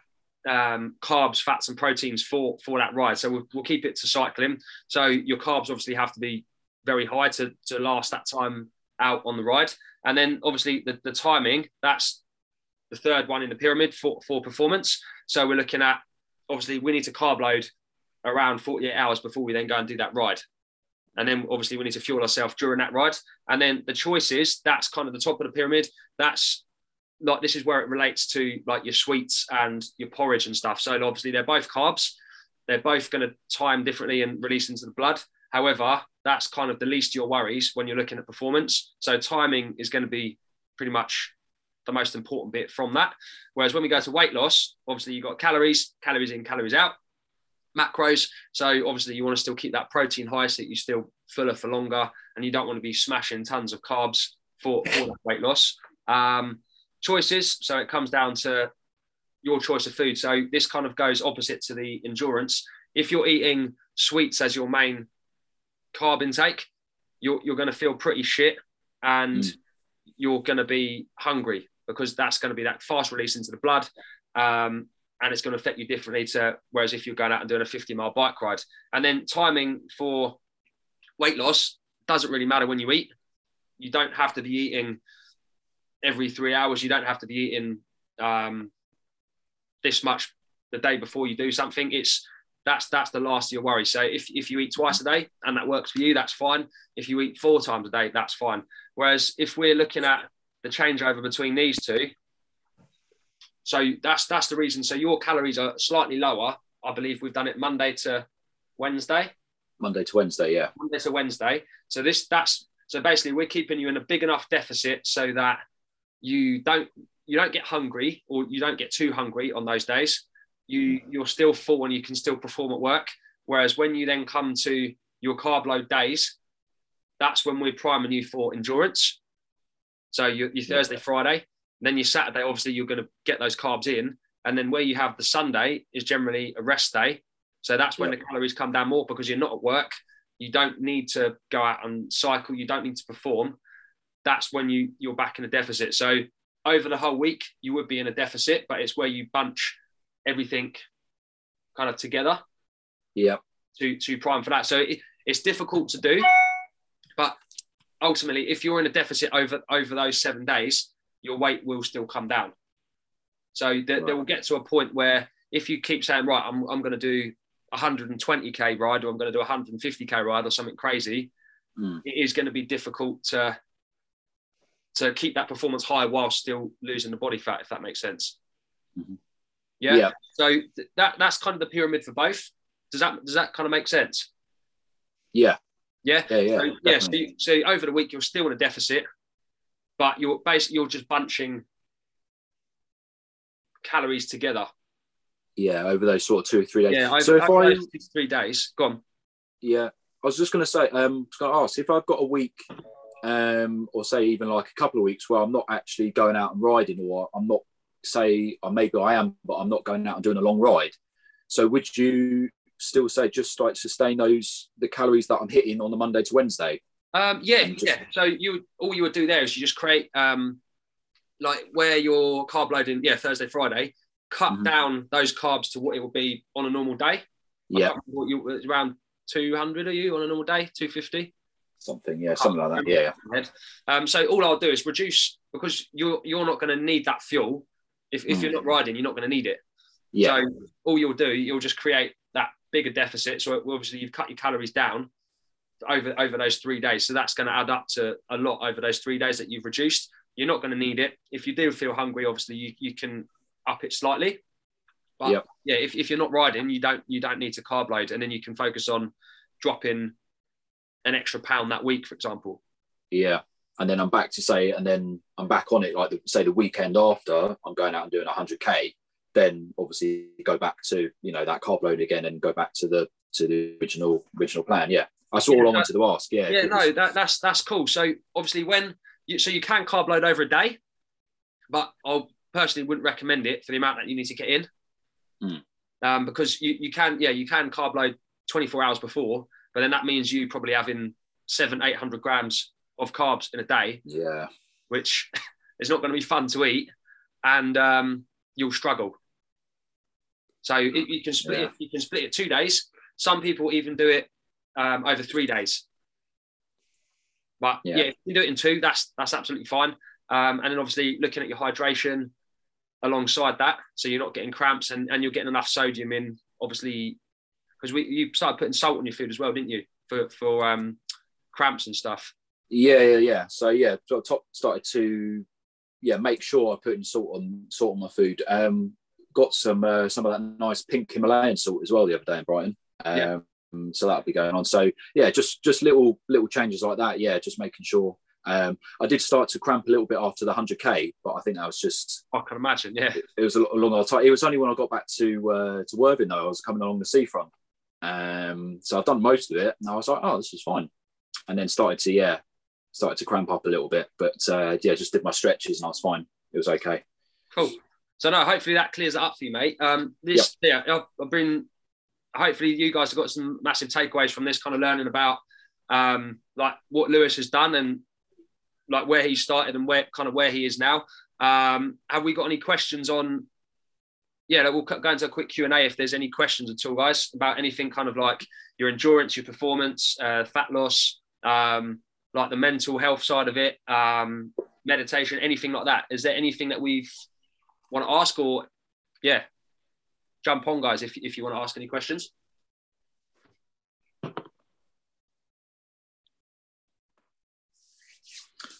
um, carbs, fats, and proteins for for that ride? So we'll, we'll keep it to cycling. So your carbs obviously have to be very high to, to last that time out on the ride. And then obviously the, the timing, that's the third one in the pyramid for, for performance. So we're looking at obviously we need to carb load around 48 hours before we then go and do that ride. And then obviously we need to fuel ourselves during that ride. And then the choices, that's kind of the top of the pyramid. That's like this is where it relates to like your sweets and your porridge and stuff. So obviously they're both carbs. They're both going to time differently and release into the blood. However, that's kind of the least of your worries when you're looking at performance. So timing is going to be pretty much the most important bit from that. Whereas when we go to weight loss, obviously you've got calories, calories in, calories out, macros. So obviously you want to still keep that protein high so that you're still fuller for longer and you don't want to be smashing tons of carbs for, for that weight loss. Um, choices. So it comes down to your choice of food. So this kind of goes opposite to the endurance. If you're eating sweets as your main carb intake, you're, you're going to feel pretty shit and mm. you're going to be hungry because that's going to be that fast release into the blood. Um, and it's going to affect you differently to whereas if you're going out and doing a 50 mile bike ride. And then timing for weight loss doesn't really matter when you eat. You don't have to be eating every three hours. You don't have to be eating um, this much the day before you do something. It's that's that's the last of your worries. So if, if you eat twice a day and that works for you, that's fine. If you eat four times a day, that's fine. Whereas if we're looking at the changeover between these two, so that's that's the reason. So your calories are slightly lower. I believe we've done it Monday to Wednesday. Monday to Wednesday, yeah. Monday to Wednesday. So this that's so basically we're keeping you in a big enough deficit so that you don't you don't get hungry or you don't get too hungry on those days you you're still full and you can still perform at work. Whereas when you then come to your carb load days, that's when we're priming you for endurance. So your, your Thursday, Friday, then your Saturday, obviously you're going to get those carbs in, and then where you have the Sunday is generally a rest day. So that's when the calories come down more because you're not at work. You don't need to go out and cycle. You don't need to perform. That's when you you're back in a deficit. So over the whole week, you would be in a deficit, but it's where you bunch everything kind of together. Yeah. To to prime for that. So it, it's difficult to do, but ultimately, if you're in a deficit over over those seven days, your weight will still come down. So they, right. they will get to a point where if you keep saying, right, I'm, I'm going to do 120k ride or I'm going to do 150k ride or something crazy, mm. it is going to be difficult to to keep that performance high while still losing the body fat, if that makes sense. Mm-hmm. Yeah. yeah. So that that's kind of the pyramid for both. Does that does that kind of make sense? Yeah. Yeah. Yeah. Yeah. So, yeah. So, so, over the week you're still in a deficit, but you're basically you're just bunching calories together. Yeah, over those sort of two or three days. Yeah. Over, so if I three days, gone. Yeah, I was just going to say, um, I was going to ask if I've got a week, um, or say even like a couple of weeks where I'm not actually going out and riding, or I'm not say, or maybe I am, but I'm not going out and doing a long ride. So would you still say just like sustain those the calories that I'm hitting on the Monday to Wednesday? Um, yeah, just... yeah. So you all you would do there is you just create um, like where your carb loading, yeah, Thursday, Friday, cut mm-hmm. down those carbs to what it would be on a normal day. Yeah, what you around 200 are you on a normal day? 250 something yeah something like that yeah. Um, so all i'll do is reduce because you're you're not going to need that fuel if, if mm. you're not riding, you're not going to need it. Yeah. So all you'll do, you'll just create bigger deficit. So obviously you've cut your calories down over over those three days. So that's going to add up to a lot over those three days that you've reduced. You're not going to need it. If you do feel hungry, obviously you, you can up it slightly. But Yep. yeah, if, if you're not riding, you don't you don't need to carb load, and then you can focus on dropping an extra pound that week, for example. Yeah. And then I'm back to say, and then I'm back on it. Like the, say the weekend after, I'm going out and doing 100k. Then obviously go back to you know that carb load again and go back to the to the original original plan. Yeah, that's all Yeah, I wanted to ask. Yeah, Yeah, no, that, that's that's cool. So obviously, when you so you can carb load over a day, but I personally wouldn't recommend it for the amount that you need to get in, Hmm. um, because you, you can yeah you can carb load 24 hours before, but then that means you probably having seven eight hundred grams of carbs in a day, yeah, which is not going to be fun to eat, and um, you'll struggle. So it, you can split Yeah. it. You can split it two days. Some people even do it um, over three days. But Yeah. yeah. if you do it in two, that's that's absolutely fine. Um, and then obviously looking at your hydration alongside that, so you're not getting cramps and, and you're getting enough sodium in. Obviously, because we you started putting salt in your food as well, didn't you? For for um, cramps and stuff. yeah, yeah, yeah. So yeah, top started to yeah make sure I put in salt on salt on my food. Um, got some uh, some of that nice pink Himalayan salt as well the other day in Brighton. Um, Yeah. so that'll be going on. So yeah, just just little little changes like that. Yeah, just making sure. Um, I did start to cramp a little bit after the 100k, but I think that was just I can imagine. Yeah. it was a, a long old time. It was only when I got back to uh, to Worthing though. I was coming along the seafront, um, so I've done most of it, and I was like, oh, this is fine. And then started to yeah, started to cramp up a little bit, but uh, yeah, just did my stretches and I was fine. It was okay. Cool. So no, hopefully that clears it up for you, mate. Um, this yeah, I've, I've been. Hopefully you guys have got some massive takeaways from this, kind of learning about um, like what Lewis has done and like where he started and where kind of where he is now. Um, have we got any questions on? Yeah, we'll go into a quick Q and A if there's any questions at all, guys, about anything kind of like your endurance, your performance, uh, fat loss, um, like the mental health side of it, um, meditation, anything like that. Is there anything that we've want to ask or yeah jump on guys if, if you want to ask any questions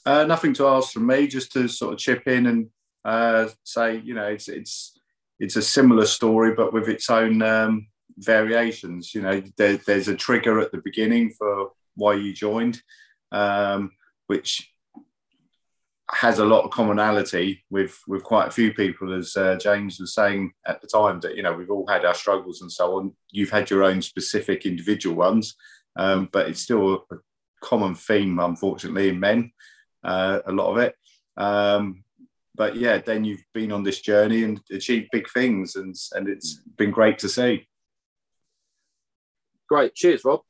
Uh, nothing to ask from me, just to sort of chip in and uh, say, you know, it's it's it's a similar story, but with its own um, variations. You know, there, there's a trigger at the beginning for why you joined, um, which has a lot of commonality with with quite a few people, as uh, James was saying at the time. That you know, we've all had our struggles and so on. You've had your own specific individual ones, um, but it's still a common theme, unfortunately, in men uh, a lot of it. Um, but yeah, then you've been on this journey and achieved big things, and and it's been great to see. Great. Cheers, Rob.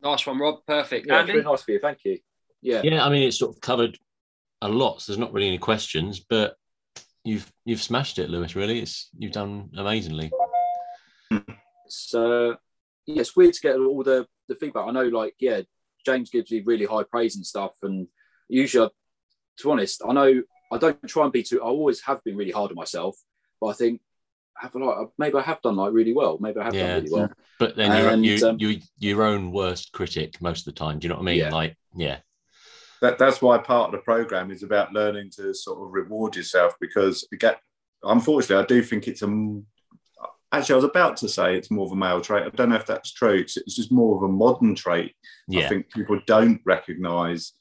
nice one rob perfect Yeah, Andy? very nice for you. Thank you. Yeah. Yeah, I mean, it's sort of covered a lot. So there's not really any questions, but you've you've smashed it, Lewis. Really, it's you've done amazingly. So yeah, it's weird to get all the the feedback. I know, like, yeah, James gives me really high praise and stuff, and usually, I- to be honest, I know I don't try and be too. I always have been really hard on myself, but I think have I like maybe I have done like really well. Maybe I have Yeah. done really well. But then you're And, you um, you your own worst critic most of the time. Do you know what I mean? Yeah. Like, yeah, That, that's why part of the program is about learning to sort of reward yourself because again, unfortunately, I do think it's a. Actually, I was about to say it's more of a male trait. I don't know if that's true. It's, it's just more of a modern trait. I think people don't recognise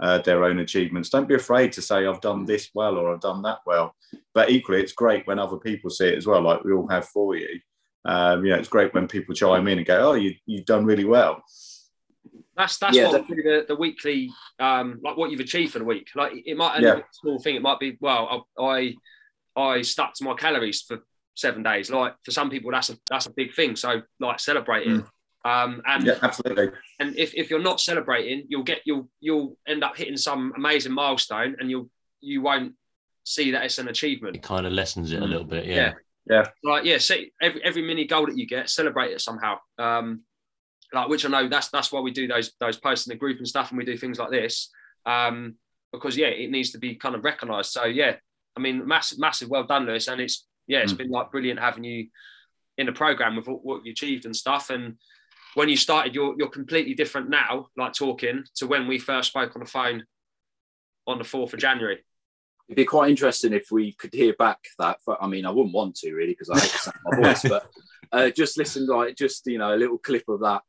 uh, their own achievements. Don't be afraid to say I've done this well or I've done that well. But equally, it's great when other people see it as well, like we all have for you. Um, you know, it's great when people chime in and go, "Oh, you, you've done really well." That's that's Yeah, what we the, the weekly um like what you've achieved for the week like it might Yeah. be a small thing it might be well I, I i stuck to my calories for seven days like for some people that's a that's a big thing so like celebrating. it um and Yeah, absolutely. and if, if you're not celebrating you'll get you'll you'll end up hitting some amazing milestone and you'll you won't see that it's an achievement it kind of lessens it a Mm. little bit. Yeah, Yeah. like yeah see every, every mini goal that you get celebrate it somehow um like which i know that's that's why we do those those posts in the group and stuff and we do things like this um because yeah it needs to be kind of recognized so yeah i mean massive massive well done lewis and it's yeah, it's Mm. been like brilliant having you in the program with what, what you achieved and stuff. And when you started, you're you're completely different now, like talking to when we first spoke on the phone on the fourth of January. It'd be quite interesting if we could hear back that. I mean, I wouldn't want to really because I hate sound my voice, but uh, just listen like just you know a little clip of that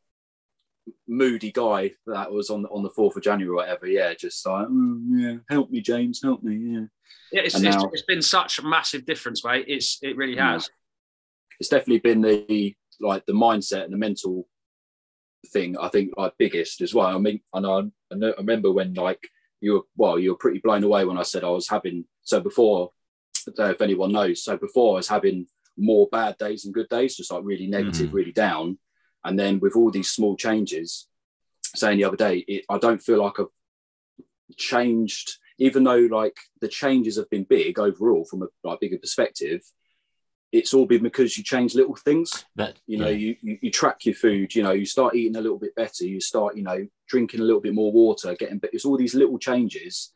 moody guy that was on on the fourth of January or whatever. Yeah, just like "Mm, yeah, help me, James, help me. Yeah, Yeah, it's, it's, now- it's been such a massive difference, mate. It's it really Yeah. has. it's definitely been the like the mindset and the mental thing. I think like biggest as well. I mean, I I, know, I remember when like you were well, you were pretty blown away when I said I was having so before. I don't know if anyone knows. So before I was having more bad days and good days, just like really negative, really down. And then with all these small changes, saying the other day, it, I don't feel like I've changed, even though like the changes have been big overall from a like bigger perspective. It's all been because you change little things. That You know, yeah. you, you you track your food. You know, you start eating a little bit better. You start, you know, drinking a little bit more water. Getting, but it's all these little changes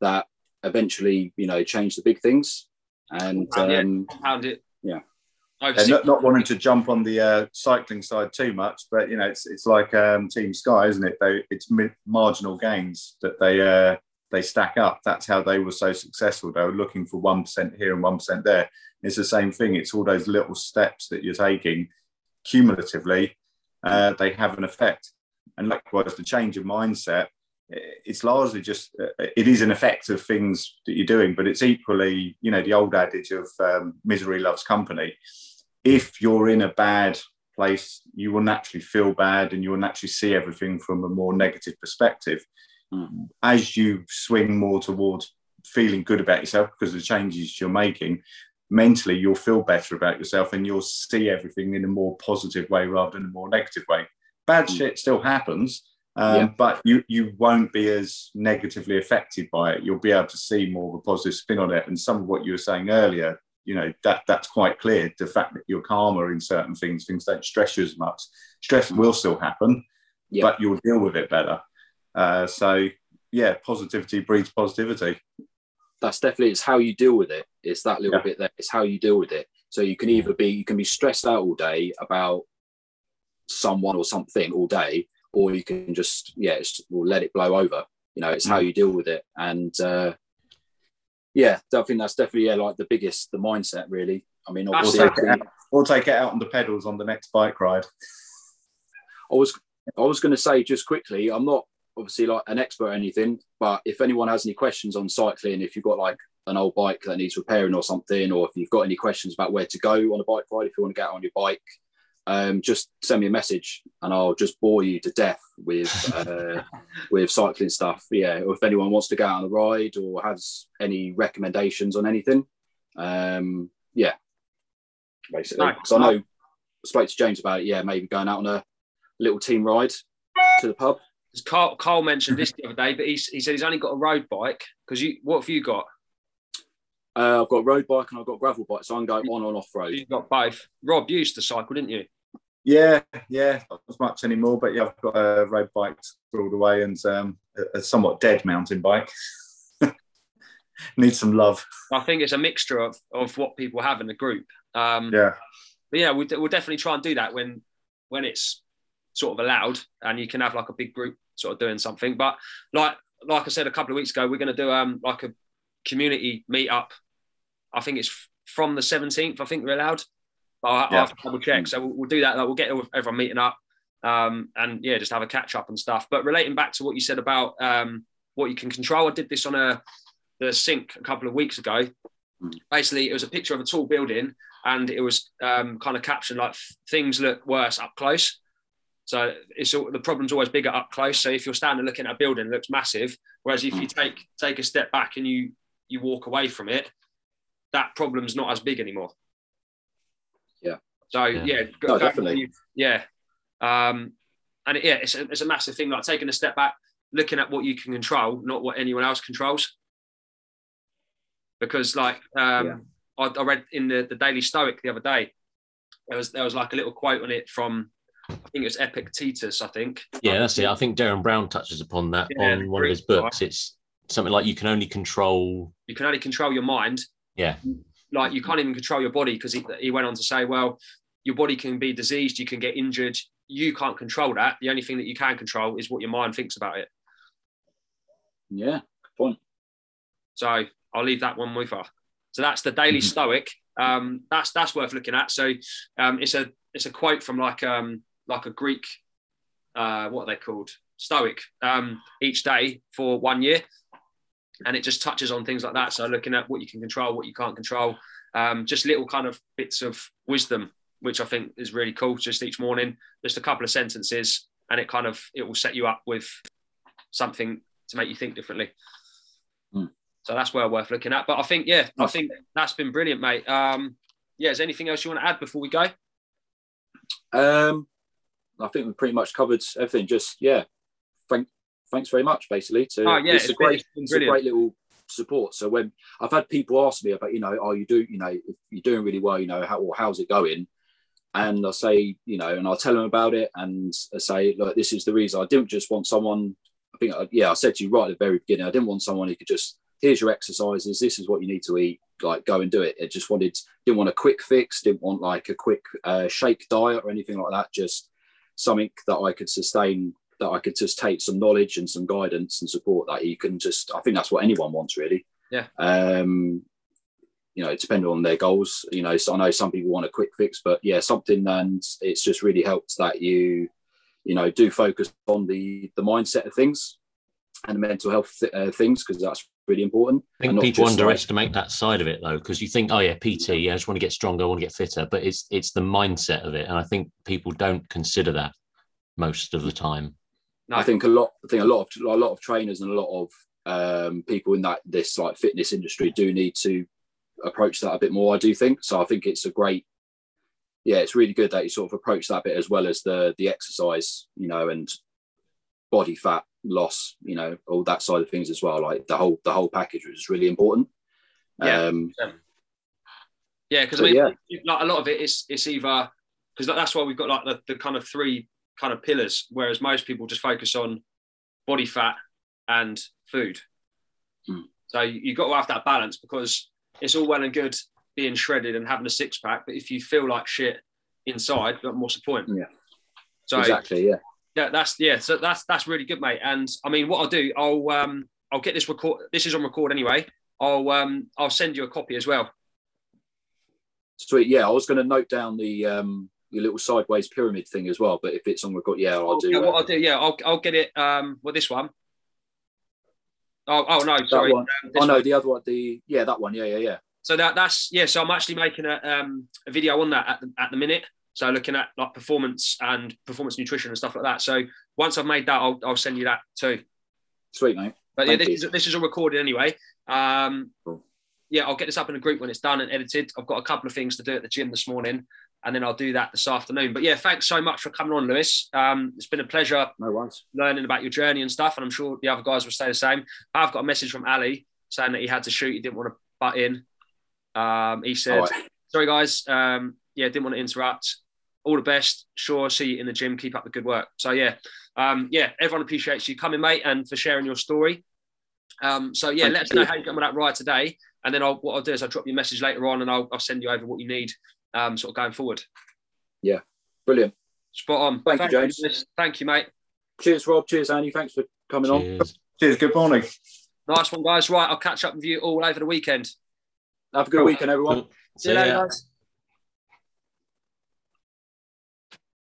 that eventually, you know, change the big things. And yeah. um, Compound it. Yeah. And not, not wanting to jump on the uh, cycling side too much, but you know, it's it's like um, Team Sky, isn't it? They, it's marginal gains that they uh, they stack up. That's how they were so successful. They were looking for one percent here and one percent there. It's the same thing. It's all those little steps that you're taking cumulatively. Uh, they have an effect, and likewise, the change of mindset. It's largely just uh, it is an effect of things that you're doing, but it's equally, you know, the old adage of um, misery loves company if you're in a bad place, you will naturally feel bad and you will naturally see everything from a more negative perspective. Mm. As you swing more towards feeling good about yourself because of the changes you're making, mentally you'll feel better about yourself and you'll see everything in a more positive way rather than a more negative way. Bad Mm. shit still happens. Um, Yeah. But you you won't be as negatively affected by it. You'll be able to see more of a positive spin on it. And some of what you were saying earlier, you know that that's quite clear the fact that you're calmer in certain things things don't stress you as much stress will still happen Yeah. but you'll deal with it better uh, so yeah positivity breeds positivity that's definitely it's how you deal with it. It's that little Yeah. bit there. It's how you deal with it. So you can either be you can be stressed out all day about someone or something all day, or you can just yeah, it's, we'll let it blow over. You know, it's how you deal with it. And uh, yeah, I think that's definitely yeah, like the biggest the mindset really. I mean, That's obviously, we'll take, it out, we'll take it out on the pedals on the next bike ride I was I was going to say just quickly, I'm not obviously like an expert or anything, but if anyone has any questions on cycling, if you've got like an old bike that needs repairing or something, or if you've got any questions about where to go on a bike ride, if you want to get out on your bike, um, just send me a message and I'll just bore you to death with uh, with cycling stuff. Yeah, or if anyone wants to go out on a ride or has any recommendations on anything, um, yeah, basically. Nice. I know I spoke to James about it. Yeah, maybe going out on a little team ride to the pub. Carl, Carl mentioned this the other day, but he, he said he's only got a road bike. Because you, what have you got? Uh, I've got a road bike and I've got a gravel bike, so I'm going on and off road. You've got both. Rob you used to cycle, didn't you? Yeah yeah not as much anymore but yeah i've got a road bike all away and um, a, somewhat dead mountain bike needs some love I think it's a mixture of, of what people have in the group. Um, yeah But yeah, we'll, we'll definitely try and do that when when it's sort of allowed, and you can have like a big group sort of doing something. But like like I said a couple of weeks ago, we're going to do um like a community meetup. I think it's from the seventeenth. I think we're allowed. I'll, I'll have to double check. So we'll, we'll do that. We'll get everyone meeting up, um, and yeah, just have a catch up and stuff. But relating back to what you said about um, what you can control, I did this on a the sync a couple of weeks ago. Mm. Basically, it was a picture of a tall building, and it was um, kind of captioned like things look worse up close. So it's the problem's always bigger up close. So if you're standing looking at a building, it looks massive. Whereas if you take take a step back and you you walk away from it, that problem's not as big anymore. Yeah. So Yeah. yeah, go- No, go- definitely. Yeah. Um, and yeah, it's a, it's a massive thing. Like taking a step back, looking at what you can control, not what anyone else controls. Because like um, Yeah. I, I read in the, the Daily Stoic the other day, there was there was like a little quote on it from I think it was Epictetus, I think. Yeah, that's it. I think Derren Brown touches upon that Yeah, on one of his great books. It's something like you can only control. You can only control your mind. Yeah. Like you can't even control your body because he, he went on to say, well, your body can be diseased, you can get injured. You can't control that. The only thing that you can control is what your mind thinks about it. Yeah, good point. So I'll leave that one with her. So that's the Daily Mhm. Stoic. Um, that's that's worth looking at. So um, it's a it's a quote from like um, like a Greek, uh, what are they called? Stoic. Um, each day for one year, and it just touches on things like that. So looking at what you can control, what you can't control, um, just little kind of bits of wisdom, which I think is really cool. Just each morning, just a couple of sentences, and it kind of it will set you up with something to make you think differently. Hmm. So that's well worth looking at. But I think, yeah, I think that's been brilliant, mate. Um, yeah, is there anything else you want to add before we go? Um, I think we've pretty much covered everything. Just yeah, thank thanks very much. Basically, to Oh, yeah, it's, it's a great it's a great little support. So when I've had people ask me about you know, oh, you do you know if you're doing really well, you know, how or how's it going? And I say, you know, and I'll tell them about it, and I say, look, this is the reason. I didn't just want someone. I think, I- yeah, I said to you right at the very beginning, I didn't want someone who could just here's your exercises. This is what you need to eat. Like, go and do it. It just wanted didn't want a quick fix. Didn't want like a quick uh, shake diet or anything like that. Just something that I could sustain. That I could just take some knowledge and some guidance and support that you can just. I think that's what anyone wants, really. Yeah. Um, you know, depending on their goals. You know, so I know some people want a quick fix, but yeah, something and it's just really helped that you, you know, do focus on the the mindset of things and the mental health th- uh, things because that's really important. I think people just, like- underestimate that side of it though, because you think, oh yeah, PT, yeah, I just want to get stronger, I want to get fitter, but it's it's the mindset of it, and I think people don't consider that most of the time. No. I think a lot. I think a lot of a lot of trainers and a lot of um, people in that this like fitness industry do need to approach that a bit more. I do think so. I think it's a great. Yeah, it's really good that you sort of approach that bit as well as the the exercise, you know, and body fat loss, you know, all that side of things as well. Like the whole the whole package is really important. Yeah. Um, Yeah, because I mean, yeah. like a lot of it is it's either because that's why we've got like the, the kind of three kind of pillars, whereas most people just focus on body fat and food. Hmm. So you, you've got to have that balance because it's all well and good being shredded and having a six pack, but if you feel like shit inside, what's the point? Yeah. So exactly. Yeah. yeah, that's yeah. So that's that's really good, mate. And I mean, what I'll do, I'll um, I'll get this record. This is on record anyway. I'll um, I'll send you a copy as well. Sweet. Yeah, I was going to note down the um your little sideways pyramid thing as well, but if it's on record, yeah, I'll do. Yeah, uh, I'll do, yeah, I'll, I'll get it. Um, well, this one. Oh, oh no, sorry. um, oh no, one. the other one, the yeah, that one, yeah, yeah, yeah. So that that's yeah. So I'm actually making a um a video on that at the, at the minute. So looking at like performance and performance nutrition and stuff like that. So once I've made that, I'll, I'll send you that too. Sweet, mate. But yeah, Thank this is, this is all recorded anyway. Um, Cool. yeah, I'll get this up in a group when it's done and edited. I've got a couple of things to do at the gym this morning, and then I'll do that this afternoon. But yeah, thanks so much for coming on, Lewis. Um, it's been a pleasure No worries. learning about your journey and stuff, and I'm sure the other guys will say the same. I've got a message from Ali saying that he had to shoot, he didn't want to butt in. Um, he said, right. "Sorry guys, um, yeah, didn't want to interrupt. All the best. Sure, see you in the gym. Keep up the good work." So yeah, um, yeah, everyone appreciates you coming, mate, and for sharing your story. Um, so yeah, Thank let us know how you get on with that ride today, and then I'll, what I'll do is I'll drop you a message later on, and I'll, I'll send you over what you need, um, sort of going forward. Yeah, brilliant. Spot on. Thank you, James. Lewis. Thank you, mate. Cheers, Rob. Cheers, Andy. Thanks for coming on. Cheers. Cheers. Good morning. Nice one, guys. Right, I'll catch up with you all over the weekend. Have a good Cool. weekend, everyone. Cool. See you later, guys.